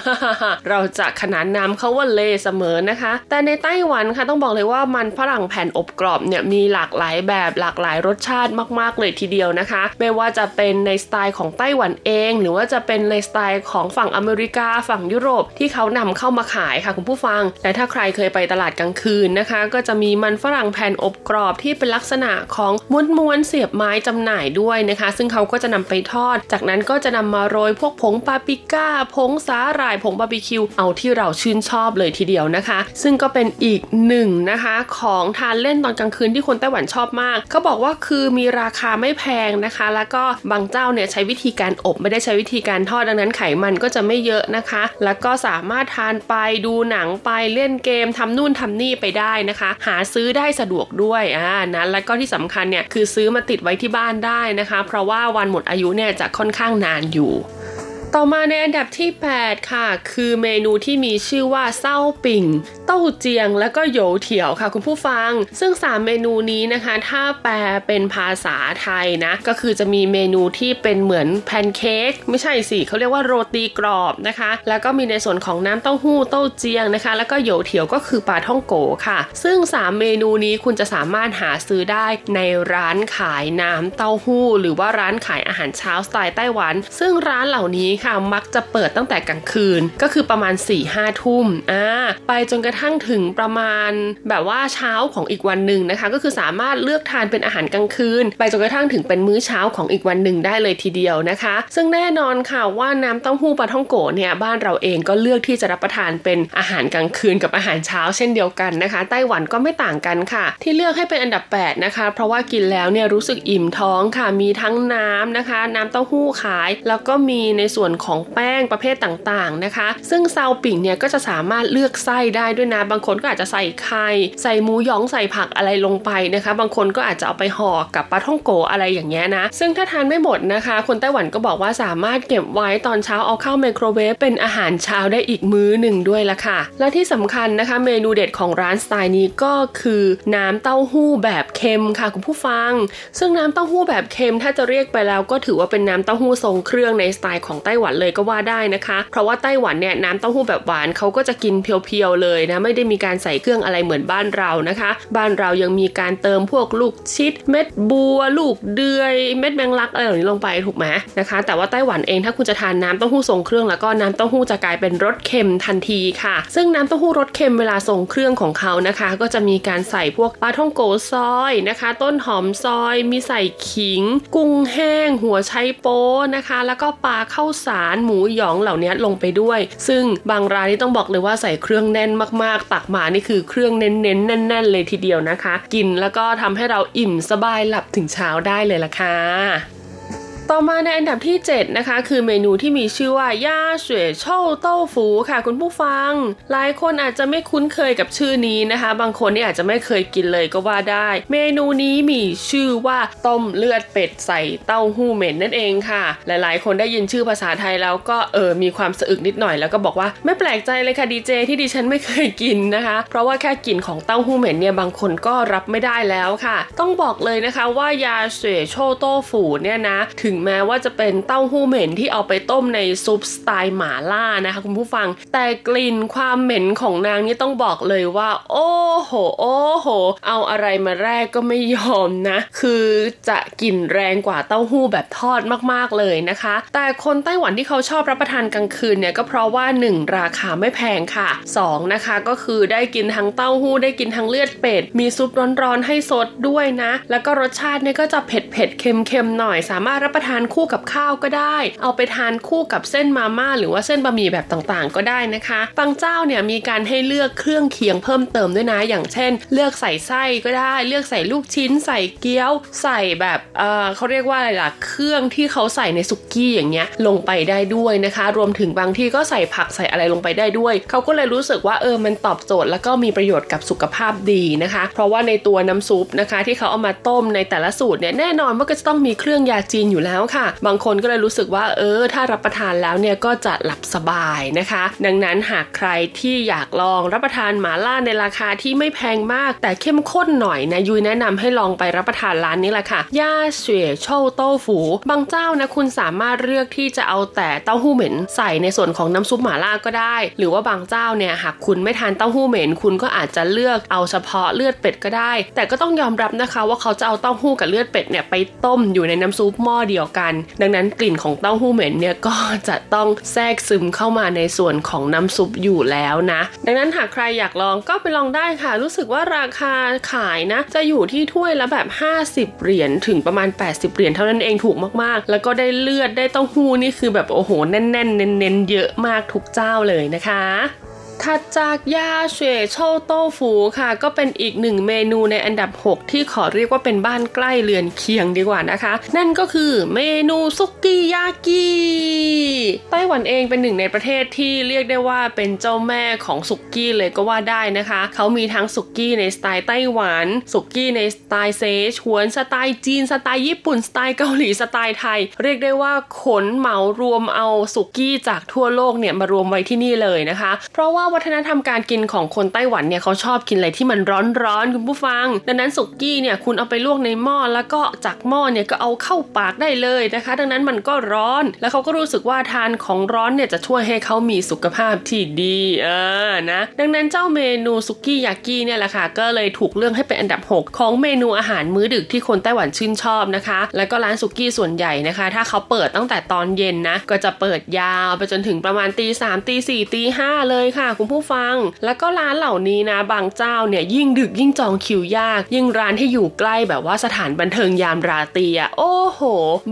เราจะขนานนามเขาว่าเลย์เสมอนะคะ แต่ในไต้หวันค่ะต้องบอกเลยว่ามันฝรั่งแผ่นอบกรอบเนี่ยมีหลากหลายแบบหลากหลายรสชาติมาก ๆ เลยทีเดียวนะคะ ไม่ว่าจะเป็นในสไตล์ของไต้หวันเอง หรือว่าจะเป็นในสไตล์ของฝั่งอเมริกาฝั่งยุโรปที่เขานำเข้ามาขายค่ะคุณผู้ฟังและถ้าใครเคยไปตลาดกลางคืนนะคะ ก็จะมีมันฝรั่งแผ่นอบกรอบที่เป็นลักษณะของม้วนๆเสียบไม้จำหน่ายด้วยนะคะ ซึ่งเขาก็จะนำไปทอด จากนั้นก็จะนำมาโรยพวกผงปาปริก้า ผงสาหร่ายผงบาร์บีคิวเอาที่เราชื่นชอบเลยทีเดียวนะคะ ซึ่งก็เป็นอีกหนึ่งนะคะของทานเล่นตอนกลางคืนที่คนไต้หวันชอบมาก เขาบอกว่าคือมีราคาไม่แพงนะคะ แล้วก็บางเจ้าเนี่ยใช้วิธีการอบไม่ได้ใช้วิธีการทอดดังนั้นไขมันก็จะไม่เยอะนะคะ แล้วก็สามารถทานไปดูหนังไปเล่นเกมทำนู่นทำนี่ไปได้นะคะ หาซื้อได้สะดวกด้วยอ่านะแล้วก็ที่สำคัญเนี่ยคือซื้อมาติดไว้ที่บ้านได้นะคะ เพราะว่าวันหมดอายุเนี่ยจะค่อนข้างนานอยู่ ต่อมาในอันดับที่ 8 ค่ะ คือเมนูที่มีชื่อว่าเส้าปิ่ง เต้าเจียง และก็โยเถียวค่ะคุณผู้ฟัง ซึ่ง 3 เมนูนี้นะคะ ถ้าแปลเป็นภาษาไทยนะ ก็คือจะมีเมนูที่เป็นเหมือนแพนเค้กไม่ใช่สิเขาเรียกว่าโรตีกรอบนะคะ แล้วก็มีในส่วนของน้ำเต้าหู้เต้าเจียงนะคะ แล้วก็โยเถียวก็คือปลาท่องโกค่ะ ซึ่ง 3 เมนูนี้คุณจะสามารถหาซื้อได้ในร้านขายน้ำเต้าหู้ หรือว่าร้านขายอาหารเช้าสไตล์ไต้หวัน ซึ่งร้านเหล่านี้ค่ะมักจะเปิดตั้งแต่กลางคืน ก็คือประมาณ4ี่ห้าทุ่มอ่าไปจนกระทั่งถึงประมาณแบบว่าเช้าของอีกวันหนึ่งนะคะ ก็คือสามารถเลือกทานเป็นอาหารกลางคืน ไปจนกระทั่งถึงเป็นมื้อเช้าของอีกวันหนึ่งได้เลยทีเดียวนะคะ ซึ่งแน่นอนค่ะว่าน้ำเต้าหู้ปลาท่องโกะเนี่ยบ้านเราเองก็เลือกที่จะรับประทานเป็นอาหารกลางคืนกับอาหารเช้าเช่นเดียวกันนะคะ ไต้หวันก็ไม่ต่างกันค่ะ ที่เลือกให้เป็นอันดับ 8 นะคะ เพราะว่ากินแล้วเนี่ยรู้สึกอิ่มท้องค่ะมีทั้งน้ำนะคะ น้ำเต้าหู้ขาย แล้วก็มีในส่วนของแป้งประเภทต่างๆนะคะ ซึ่งซาวปิ่งเนี่ยก็จะสามารถเลือกไส้ได้ด้วยนะ บางคนก็อาจจะใส่ไข่ใส่หมูยองใส่ผักอะไรลงไปนะคะ บางคนก็อาจจะเอาไปห่อกับปลาท่องโกอะไรอย่างเงี้ยนะ ซึ่งถ้าทานไม่หมดนะคะ คนไต้หวันก็บอกว่าสามารถเก็บไว้ตอนเช้าเอาเข้าไมโครเวฟเป็นอาหารเช้าได้อีกมื้อหนึ่งด้วยละค่ะ และที่สำคัญนะคะ เมนูเด็ดของร้านสไตล์นี้ก็คือน้ำเต้าหู้แบบเค็มค่ะคุณผู้ฟัง ซึ่งน้ำเต้าหู้แบบเค็มถ้าจะเรียกไปแล้วก็ถือว่าเป็นน้ำเต้าหู้ทรงเครื่องในสไตล์ของไต้หวันเลยก็ว่าได้นะคะ เพราะว่าไต้หวันเนี่ยน้ำเต้าหู้แบบหวานเขาก็จะกินเพียวๆเลยนะไม่ได้มีการใส่เครื่องอะไรเหมือนบ้านเรานะคะ บ้านเรายังมีการเติมพวกลูกชิด เม็ดบัว ลูกเดือย เม็ดแมงลักอะไรเหล่านี้ลงไปถูกไหมนะคะ แต่ว่าไต้หวันเองถ้าคุณจะทานน้ำเต้าหู้ทรงเครื่องแล้วก็น้ำเต้าหู้จะกลายเป็นรสเค็มทันทีค่ะ ซึ่งน้ำเต้าหู้รสเค็มเวลาทรงเครื่องของเขานะคะ ก็จะมีการใส่พวกปลาท่องโกซอยนะคะ ต้นหอมซอย มีใส่ขิง กุ้งแห้ง หัวไชโป๊นะคะ แล้วก็ปลาข้าวสารหมูหยองเหล่านี้ลงไปด้วย ซึ่งบางร้านนี่ต้องบอกเลยว่าใส่เครื่องแน่นมากๆ ตักมานี่คือเครื่องเน้นๆแน่น ๆ เลยทีเดียวนะคะ กินแล้วก็ทำให้เราอิ่มสบายหลับถึงเช้าได้เลยล่ะค่ะ ต่อมาในอันดับที่ 7 นะคะ คือเมนูที่มีชื่อว่าย่าเสวยโชวเต้าฟูค่ะคุณผู้ฟัง หลายคนอาจจะไม่คุ้นเคยกับชื่อนี้นะคะ บางคนนี่อาจจะไม่เคยกินเลยก็ว่าได้ เมนูนี้มีชื่อว่าต้มเลือดเป็ดใส่เต้าหู้เหม็นนั่นเองค่ะ หลายๆ คนได้ยินชื่อภาษาไทยแล้วก็เออมีความสะอึกนิดหน่อยแล้วก็บอกว่าไม่แปลกใจเลยค่ะดีเจที่ดิฉันไม่เคยกินนะคะ เพราะว่าแค่กลิ่นของเต้าหู้เหม็นเนี่ยบางคนก็รับไม่ได้แล้วค่ะ ต้องบอกเลยนะคะว่ายาเสวยโชโต้ฟูเนี่ยนะถึงแม้ว่าจะเป็นเต้าหู้เหม็นที่เอาไปต้มในซุปสไตล์หมาล่านะคะคุณผู้ฟัง แต่กลิ่นความเหม็นของนางนี่ต้องบอกเลยว่า โอ้โห โอ้โห เอาอะไรมาแรกก็ไม่ยอมนะ คือจะกลิ่นแรงกว่าเต้าหู้แบบทอดมากๆเลยนะคะ แต่คนไต้หวันที่เขาชอบรับประทานกลางคืนเนี่ยก็เพราะว่า 1 ราคาไม่แพงค่ะ 2 นะคะก็คือได้กินทั้งเต้าหู้ได้กินทั้งเลือดเป็ด มีซุปร้อนๆให้สดด้วยนะ แล้วก็รสชาติเนี่ยก็จะเผ็ดๆเค็มๆหน่อย สามารถรับประททานคู่กับข้าวก็ได้ เอาไปทานคู่กับเส้นมาม่าหรือว่าเส้นบะหมี่แบบต่างๆ ก็ได้นะคะ บางเจ้าเนี่ยมีการให้เลือกเครื่องเคียงเพิ่มเติมด้วยนะ อย่างเช่น เลือกใส่ไส้ก็ได้ เลือกใส่ลูกชิ้น ใส่เกี๊ยว ใส่แบบเออเขาเรียกว่าอะไรล่ะ เครื่องที่เขาใส่ในสุกี้อย่างเงี้ยลงไปได้ด้วยนะคะ รวมถึงบางที่ก็ใส่ผักใส่อะไรลงไปได้ด้วย เขาก็เลยรู้สึกว่าเออมันตอบโจทย์แล้วก็มีประโยชน์กับสุขภาพดีนะคะ เพราะว่าในตัวน้ำซุปนะคะ ที่เขาเอามาต้มในแต่ละสูตรเนี่ยแน่นอนว่าก็จะต้องมีเครื่องยาจีนอยู่แล้วค่ะ บางคนก็เลยรู้สึกว่าเออ ถ้ารับประทานแล้วเนี่ยก็จะหลับสบายนะคะ ดังนั้นหากใครที่อยากลองรับประทานหมาล่าในราคาที่ไม่แพงมาก แต่เข้มข้นหน่อยนะยุ้ยแนะนำให้ลองไปรับประทานร้านนี้แหละค่ะย่าเสวยโชวโต้ฝู บางเจ้านะคุณสามารถเลือกที่จะเอาแต่เต้าหู้เหม็นใส่ในส่วนของน้ำซุปหมาล่าก็ได้ หรือว่าบางเจ้าเนี่ยหากคุณไม่ทานเต้าหู้เหม็น คุณก็อาจจะเลือกเอาเฉพาะเลือดเป็ดก็ได้ แต่ก็ต้องยอมรับนะคะว่าเขาจะเอาเต้าหู้กับเลือดเป็ดเนี่ยไปต้มอยู่ในน้ำซุปหม้อเดียวกัน ดังนั้นกลิ่นของเต้าหู้เหม็นเนี่ยก็จะต้องแทรกซึมเข้ามาในส่วนของน้ำซุปอยู่แล้วนะ ดังนั้นหากใครอยากลองก็ไปลองได้ค่ะ รู้สึกว่าราคาขายนะ จะอยู่ที่ถ้วยละแบบ 50 เหรียญถึงประมาณ 80 เหรียญเท่านั้นเองถูกมากๆ แล้วก็ได้เลือดได้เต้าหู้นี่คือแบบโอ้โหแน่นๆเน้นๆเยอะมากทุกเจ้าเลยนะคะ ถัดจากยาเฉวยโชโต้ฟูค่ะ ก็เป็นอีกหนึ่งเมนูในอันดับ 6 ที่ขอเรียกว่าเป็นบ้านใกล้เรือนเคียงดีกว่านะคะ นั่นก็คือเมนูซุกี้ยากิไต้หวันเองเป็นหนึ่งในประเทศที่เรียกได้ว่าเป็นเจ้าแม่ของซุกี้เลยก็ว่าได้นะคะ เขามีทั้งซุกี้ในสไตล์ไต้หวันซุกี้ในสไตล์เซชวนสไตล์จีนสไตล์ญี่ปุ่นสไตล์เกาหลีสไตล์ไทย เรียกได้ว่าขนเหมารวมเอาซุกี้จากทั่วโลกเนี่ยมารวมไว้ที่นี่เลยนะคะ เพราะว่าวัฒนธรรมการกินของคนไต้หวันเนี่ยเขาชอบกินอะไรที่มันร้อนๆคุณผู้ฟัง ดังนั้นสุกี้เนี่ยคุณเอาไปลวกในหม้อแล้วก็จากหม้อเนี่ยก็เอาเข้าปากได้เลยนะคะ ดังนั้นมันก็ร้อน แล้วเขาก็รู้สึกว่าทานของร้อนเนี่ยจะช่วยให้เขามีสุขภาพที่ดีเออนะดังนั้นเจ้าเมนูสุกี้ยากิเนี่ยแหละค่ะก็เลยถูกเลือกให้เป็นอันดับ 6 ของเมนูอาหารมื้อดึกที่คนไต้หวันชื่นชอบนะคะ แล้วก็ร้านสุกี้ส่วนใหญ่นะคะ ถ้าเขาเปิดตั้งแต่ตอนเย็นนะก็จะเปิดยาวไปจนถึงประมาณตีสามตีสี่ตีห้าเลยค่ะคุณผู้ฟัง แล้วก็ร้านเหล่านี้นะบางเจ้าเนี่ยยิ่งดึกยิ่งจองคิวยาก ยิ่งร้านที่อยู่ใกล้แบบว่าสถานบันเทิงยามราตรีอะโอ้โห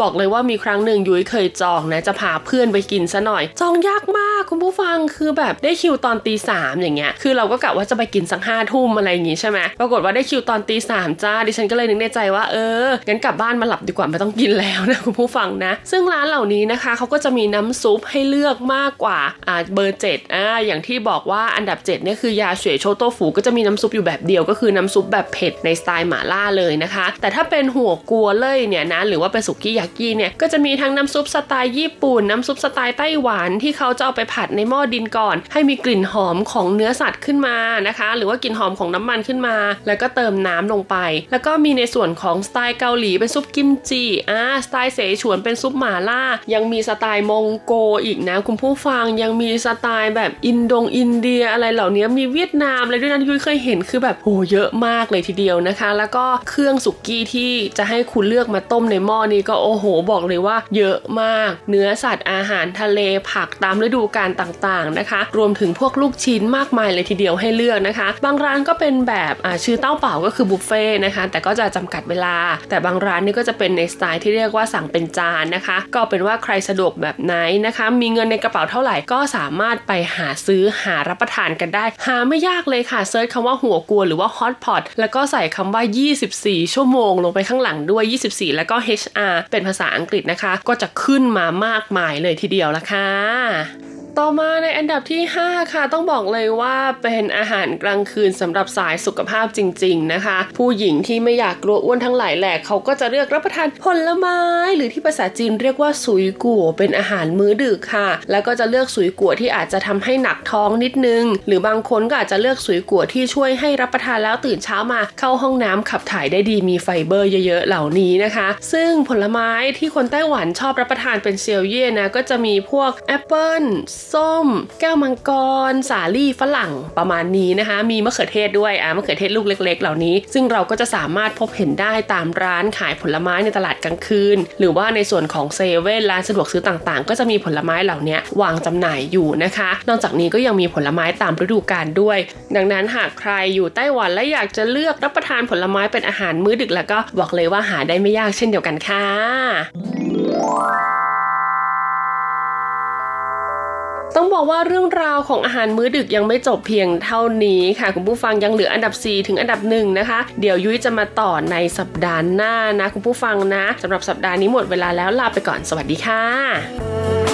บอกเลยว่ามีครั้งหนึ่งยุ้ยเคยจองนะจะพาเพื่อนไปกินซะหน่อย จองยากมากคุณผู้ฟังคือแบบได้คิวตอนตีสามอย่างเงี้ยคือเราก็กะว่าจะไปกินสักห้าทุ่มอะไรอย่างงี้ใช่ไหมปรากฏว่าได้คิวตอนตีสามจ้าดิฉันก็เลยนึกในใจว่าเอองั้นกลับบ้านมาหลับดีกว่าไม่ต้องกินแล้วนะคุณผู้ฟังนะ ซึ่งร้านเหล่านี้นะคะเขาก็จะมีน้ำซุปให้เลือกมากกว่าอ่าเบอร์เจ็ดอ่าอย่างที่บอกบอกว่าอันดับ7เนี่ยคือยาเฉวยโชโตฟูก็จะมีน้ำซุปอยู่แบบเดียวก็คือน้ำซุปแบบเผ็ดในสไตล์หม่าล่าเลยนะคะ แต่ถ้าเป็นหัวกัวเล่ยเนี่ยนะหรือว่าเป็นสุกี้ยากิเนี่ยก็จะมีทั้งน้ำซุปสไตล์ญี่ปุ่นน้ำซุปสไตล์ไต้หวันที่เขาจะเอาไปผัดในหม้อดินก่อน ให้มีกลิ่นหอมของเนื้อสัตว์ขึ้นมานะคะ หรือว่ากลิ่นหอมของน้ำมันขึ้นมา แล้วก็เติมน้ำลงไป แล้วก็มีในส่วนของสไตล์เกาหลีเป็นซุปกิมจิอ่าสไตล์เสฉวนเป็นซุปหม่าล่า ยังมีสไตล์มองโกอีกนะคุณผู้ฟังยังมีสไตล์แบบอินดงอินินเดียอะไรเหล่านี้มีเวียดนามอะไรด้วยนะที่ยุ้ยเคยเห็นคือแบบโหเยอะมากเลยทีเดียวนะคะ แล้วก็เครื่องสุกี้ที่จะให้คุณเลือกมาต้มในหม้อนี้ก็โอ้โหบอกเลยว่า เยอะมาก เนื้อสัตว์อาหารทะเลผักตามฤดูกาลต่างๆนะคะ รวมถึงพวกลูกชิ้นมากมายเลยทีเดียวให้เลือกนะคะ บางร้านก็เป็นแบบชื่อเต้าเป่าก็คือบุฟเฟ่ต์นะคะ แต่ก็จะจำกัดเวลา แต่บางร้านนี่ก็จะเป็นในสไตล์ที่เรียกว่าสั่งเป็นจานนะคะ ก็เป็นว่าใครสะดวกแบบไหนนะคะ มีเงินในกระเป๋าเท่าไหร่ก็สามารถไปหาซื้อหารับประทานกันได้ หาไม่ยากเลยค่ะเซิร์ชคำว่าหัวกัวหรือว่าฮอตพอตแล้วก็ใส่คำว่า 24 ชั่วโมง ลงไปข้างหลังด้วย 24 แล้วก็ HR เป็นภาษาอังกฤษนะคะ ก็จะขึ้นมามากมายเลยทีเดียวละค่ะ ต่อมาในอันดับที่ 5 ค่ะ ต้องบอกเลยว่าเป็นอาหารกลางคืนสำหรับสายสุขภาพจริง ๆนะคะ ผู้หญิงที่ไม่อยากกลัวอ้วนทั้งหลายแหละเขาก็จะเลือกรับประทานผลไม้ หรือที่ภาษาจีนเรียกว่าสุยกัวเป็นอาหารมื้อดึกค่ะ แล้วก็จะเลือกสุยกัวที่อาจจะทำให้หนักท้องนิดนึง หรือบางคนก็อาจจะเลือกสุยกัวที่ช่วยให้รับประทานแล้วตื่นเช้ามาเข้าห้องน้ำขับถ่ายได้ดีมีไฟเบอร์เยอะๆเหล่านี้นะคะ ซึ่งผลไม้ที่คนไต้หวันชอบรับประทานเป็นเซียวเย่นะก็จะมีพวกแอปเปิ้ลส้ม แก้วมังกร สาลี่ฝรั่งประมาณนี้นะคะ มีมะเขือเทศด้วยอ่ามะเขือเทศลูกเล็ก ๆ เหล่านี้ ซึ่งเราก็จะสามารถพบเห็นได้ตามร้านขายผลไม้ในตลาดกลางคืน หรือว่าในส่วนของเซเว่นร้านสะดวกซื้อต่างๆ ก็จะมีผลไม้เหล่านี้วางจำหน่ายอยู่นะคะ นอกจากนี้ก็ยังมีผลไม้ตามฤดูกาลด้วย ดังนั้นหากใครอยู่ไต้หวันและอยากจะเลือกรับประทานผลไม้เป็นอาหารมื้อดึกแล้วก็บอกเลยว่าหาได้ไม่ยากเช่นเดียวกันค่ะ ต้องบอกว่าเรื่องราวของอาหารมื้อดึกยังไม่จบเพียงเท่านี้ค่ะ คุณผู้ฟังยังเหลืออันดับ 4 ถึงอันดับ1นะคะ เดี๋ยวยุ้ยจะมาต่อในสัปดาห์หน้านะ คุณผู้ฟังนะสำหรับสัปดาห์นี้หมดเวลาแล้วลาไปก่อนสวัสดีค่ะ